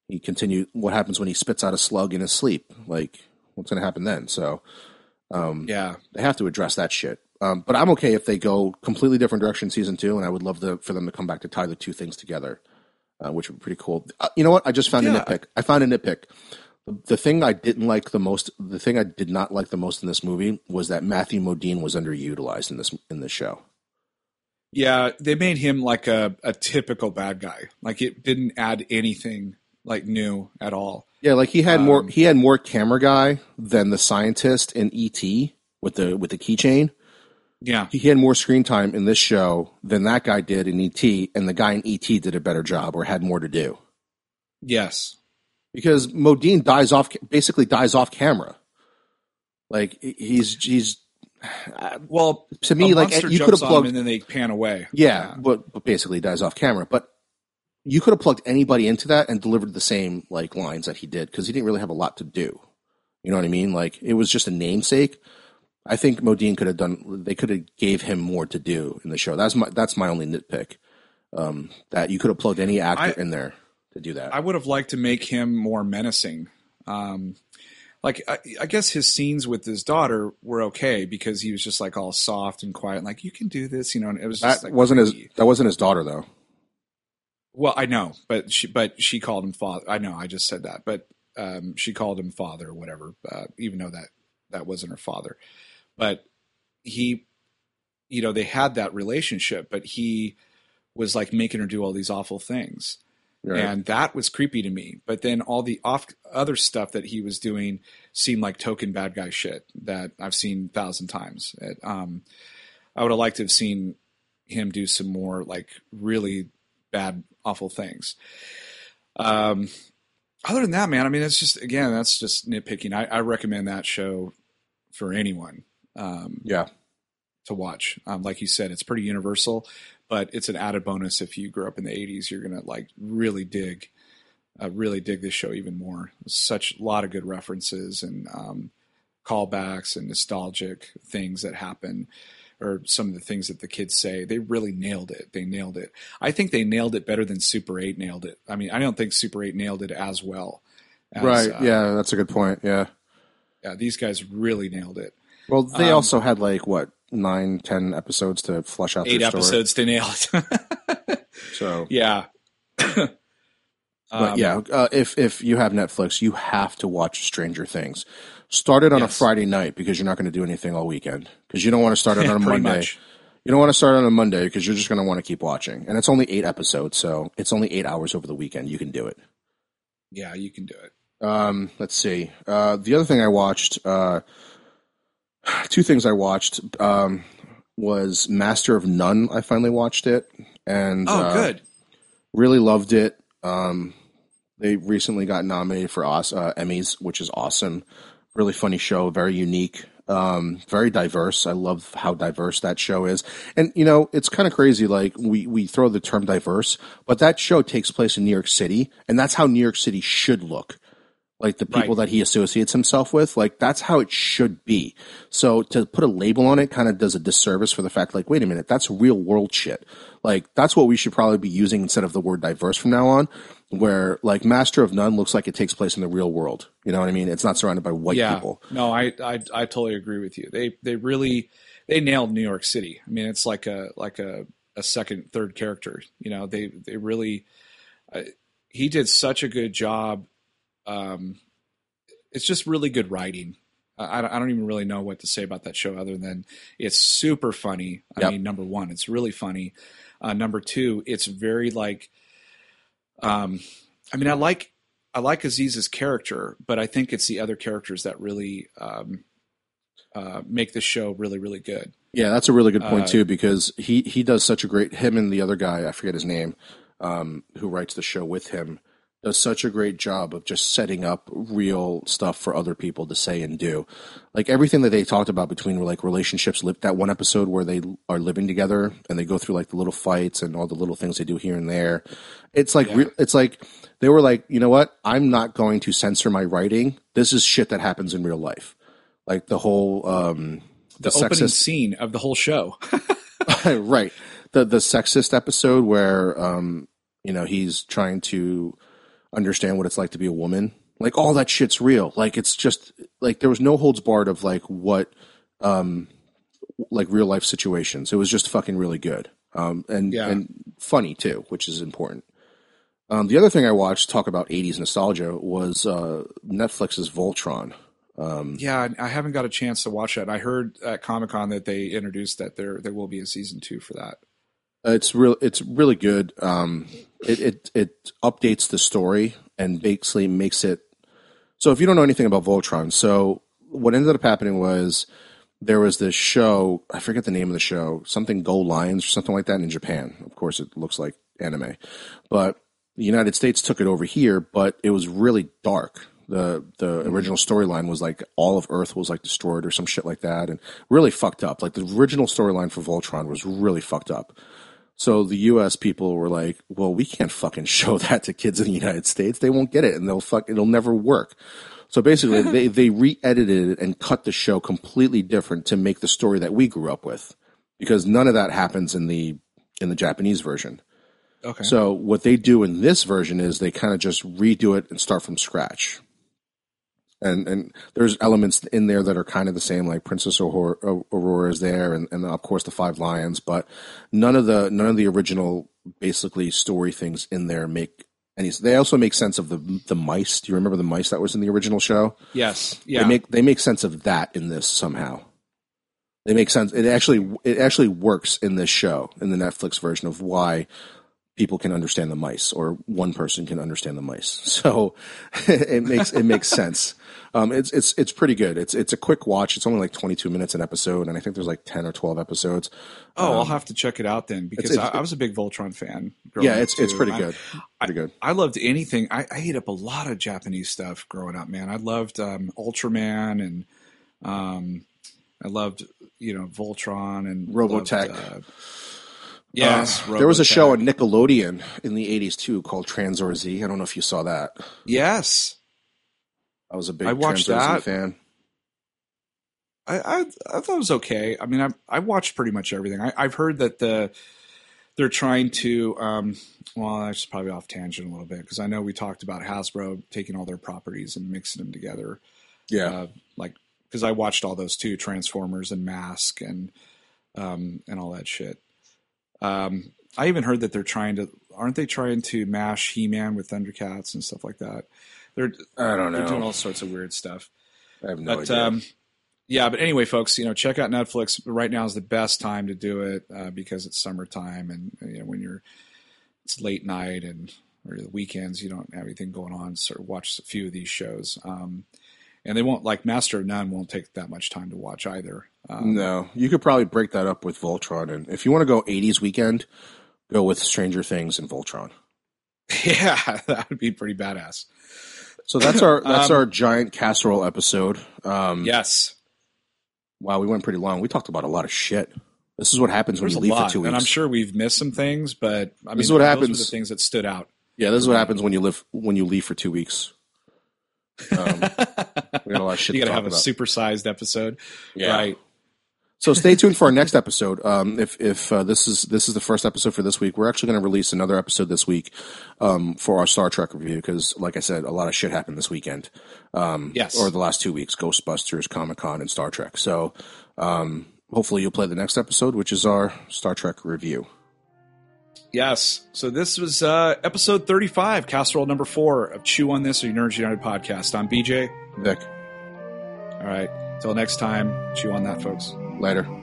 he continue? What happens when he spits out a slug in his sleep? Like, what's going to happen then? So, um, Yeah, they have to address that shit. Um, but I'm okay if they go completely different direction in season two, and I would love to, for them to come back to tie the two things together, uh, which would be pretty cool. Uh, you know what? I just found a nitpick. I found a nitpick. The, thing I didn't like the most, the thing I did not like the most in this movie was that Matthew Modine was underutilized in this in this show. yeah. They made him like a, a typical bad guy. Like it didn't add anything like new at all. Yeah, like he had more Um, he had more camera guy than the scientist in ET with the with the keychain. Yeah, He had more screen time in this show than that guy did in ET, and the guy in ET did a better job or had more to do. yes, because Modine dies off, basically dies off camera. Like he's he's Well, to me like you could have plugged and then they pan away. yeah, but but basically dies off camera. But you could have plugged anybody into that and delivered the same like lines that he did because he didn't really have a lot to do. You know what I mean? Like it was just a namesake. I think Modine could have done. They could have gave him more to do in the show. That's my that's my only nitpick. Um, that you could have plugged any actor I- in there to do that. I would have liked to make him more menacing. Um, like I, I guess his scenes with his daughter were okay because he was just like all soft and quiet, like you can do this, you know. And it was just that like wasn't his. That wasn't his daughter though. Well, I know, but she but she called him father. I know, I just said that, but um, she called him father or whatever, uh, even though that that wasn't her father. But he, you know, they had that relationship, but he was like making her do all these awful things. Right? and that was creepy to me. But then all the off other stuff that he was doing seemed like token bad guy shit that I've seen a thousand times. It, um, I would have liked to have seen him do some more like really bad, awful things. Um, other than that, man, I mean, it's just again, that's just nitpicking. I, I recommend that show for anyone um, yeah. to watch. Um, like you said, it's pretty universal, but it's an added bonus if you grew up in the '80s. You're gonna like really dig, uh, really dig this show even more. Such a lot of good references and um, callbacks and nostalgic things that happen, or some of the things that the kids say. They really nailed it. They nailed it. I think they nailed it better than Super 8 nailed it. I mean, I don't think Super 8 nailed it as well. as, right. uh, yeah, that's a good point. Yeah. yeah. These guys really nailed it. Well, they Um, also had like what nine, ten episodes to flush out Eight episodes to nail it. So, yeah. but Um, yeah, uh, if if you have Netflix, you have to watch Stranger Things. Start it on a Friday night because you're not going to do anything all weekend. Because you don't want to start it on a Monday. much. You don't want to start on a Monday because you're just going to want to keep watching. And it's only eight episodes, so it's only eight hours over the weekend. You can do it. Yeah, you can do it. Um, let's see. Uh, the other thing I watched, uh, two things I watched um, was Master of None. I finally watched it, and Oh, uh, good. really loved it. Um, they recently got nominated for uh, Emmys, which is awesome. Really funny show, very unique, um, very diverse. I love how diverse that show is. And you know, it's kind of crazy. Like we we throw the term diverse, but that show takes place in New York City, and that's how New York City should look. Like the people right. that he associates himself with. Like that's how it should be. So to put a label on it kind of does a disservice for the fact, like, wait a minute, that's real world shit. Like that's what we should probably be using instead of the word diverse from now on. Where like Master of None looks like it takes place in the real world. You know what I mean? It's not surrounded by white yeah. people. No, I, I I totally agree with you. They they really they nailed New York City. I mean, it's like a like a a second third character. You know, they they really. Uh, he did such a good job um, it's just really good writing. I, I, don't even really know what to say about that show other than it's super funny. I yep. mean, number one, it's really funny. Uh, number two, it's very like, um, I mean, I like I like Aziz's character, but I think it's the other characters that really um, uh, make the show really, really good. Yeah, that's a really good point uh, too, because he he does such a great him and the other guy I forget his name, um, who writes the show with him does such a great job of just setting up real stuff for other people to say and do. Like everything that they talked about between like relationships, that one episode where they are living together and they go through like the little fights and all the little things they do here and there. It's like, yeah. it's like they were like, you know what? I'm not going to censor my writing. This is shit that happens in real life. Like the whole, um, the, the opening scene of the whole show. right. The, the sexist episode where, um, you know, he's trying to, understand what it's like to be a woman. Like all that shit's real. Like it's just like there was no holds barred of like what um like real life situations. It was just fucking really good. Um and yeah. and funny too, which is important. Um, the other thing I watched talk about 80s nostalgia was uh, Netflix's Voltron. Um, yeah, I haven't got a chance to watch that. I heard at Comic Con that they introduced that there there will be a season two for that. It's real. It's really good. Um, it, it it updates the story and basically makes it. So if you don't know anything about Voltron, so what ended up happening was there was this show. I forget the name of the show. Something Go Lions or something like that in Japan. Of course, it looks like anime, but the United States took it over here. But it was really dark. The the mm-hmm. original storyline was like all of Earth was like destroyed or some shit like that, and really fucked up. Like the original storyline for Voltron was really fucked up. So the U.S. people were like, "Well, we can't fucking show that to kids in the United States. They won't get it, and they'll fuck. It'll never work." So basically, they they re-edited it and cut the show completely different to make the story that we grew up with, because none of that happens in the in the Japanese version. Okay. So what they do in this version is they kind of just redo it and start from scratch and and there's elements in there that are kind of the same, like Princess Aurora, is there, and, and of course the Five Lions. But none of the none of the original basically story things in there make any. They also make sense of the the mice. Do you remember the mice that was in the original show? Yes. Yeah. They make they make sense of that in this somehow. They make sense. It actually it actually works in this show in the Netflix version of why people can understand the mice or one person can understand the mice. So it makes it makes sense. Um, it's it's it's pretty good. It's it's a quick watch. It's only like 22 minutes an episode, and I think there's like 10 or 12 episodes. Oh, um, I'll have to check it out then because it's, it's, I, I, was a big Voltron fan. Yeah, it's it's pretty good. Pretty good. I, I loved anything. I, I ate up a lot of Japanese stuff growing up. Man, I loved um, Ultraman and um, I loved you know Voltron and Robotech. Loved, uh, Yes, uh, there was a show on Nickelodeon in the '80s too called Tranzor Z. I don't know if you saw that. Yes, I was a big I watched that. fan. I, I, I thought it was okay. I mean, I I watched pretty much everything. I, have heard that the they're trying to. Um, well, that's probably off tangent a little bit because I know we talked about Hasbro taking all their properties and mixing them together. Yeah, uh, like because I watched all those too, Transformers and Mask and um, and all that shit. Um, I even heard that they're trying to, aren't they trying to mash He Man with Thundercats and stuff like that? They're, I don't know. They're doing all sorts of weird stuff. I have no but, idea. Um, yeah, but anyway, folks, you know, check out Netflix. Right now is the best time to do it uh, because it's summertime, and you know when you're it's late night and or the weekends, you don't have anything going on. So watch a few of these shows. Um, and they won't like Master of None won't take that much time to watch either. Um, no, you could probably break that up with Voltron, and if you want to go '80s weekend, go with Stranger Things and Voltron. Yeah, that would be pretty badass. So that's our that's um, our giant casserole episode. Um, yes. Wow, we went pretty long. We talked about a lot of shit. This is what happens There's when you leave lot, for two weeks. And I'm sure we've missed some things, but I mean, this is what happens. the things that stood out. Yeah, this is what happens when you live when you leave for two weeks. Um, we got a lot of shit. you got to have about. a supersized episode, Yeah. right? So stay tuned for our next episode. Um, if if uh, this is this is the first episode for this week, we're actually going to release another episode this week um, for our Star Trek review because, like I said, a lot of shit happened this weekend. Um, Yes. or the last two weeks: Ghostbusters, Comic Con, and Star Trek. So um, hopefully you'll play the next episode, which is our Star Trek review. Yes. So this was uh, episode 35, casserole number four of Chew on This or Nerds United podcast. I'm BJ. Vic, All right. Till next time, chew on that, folks. Later.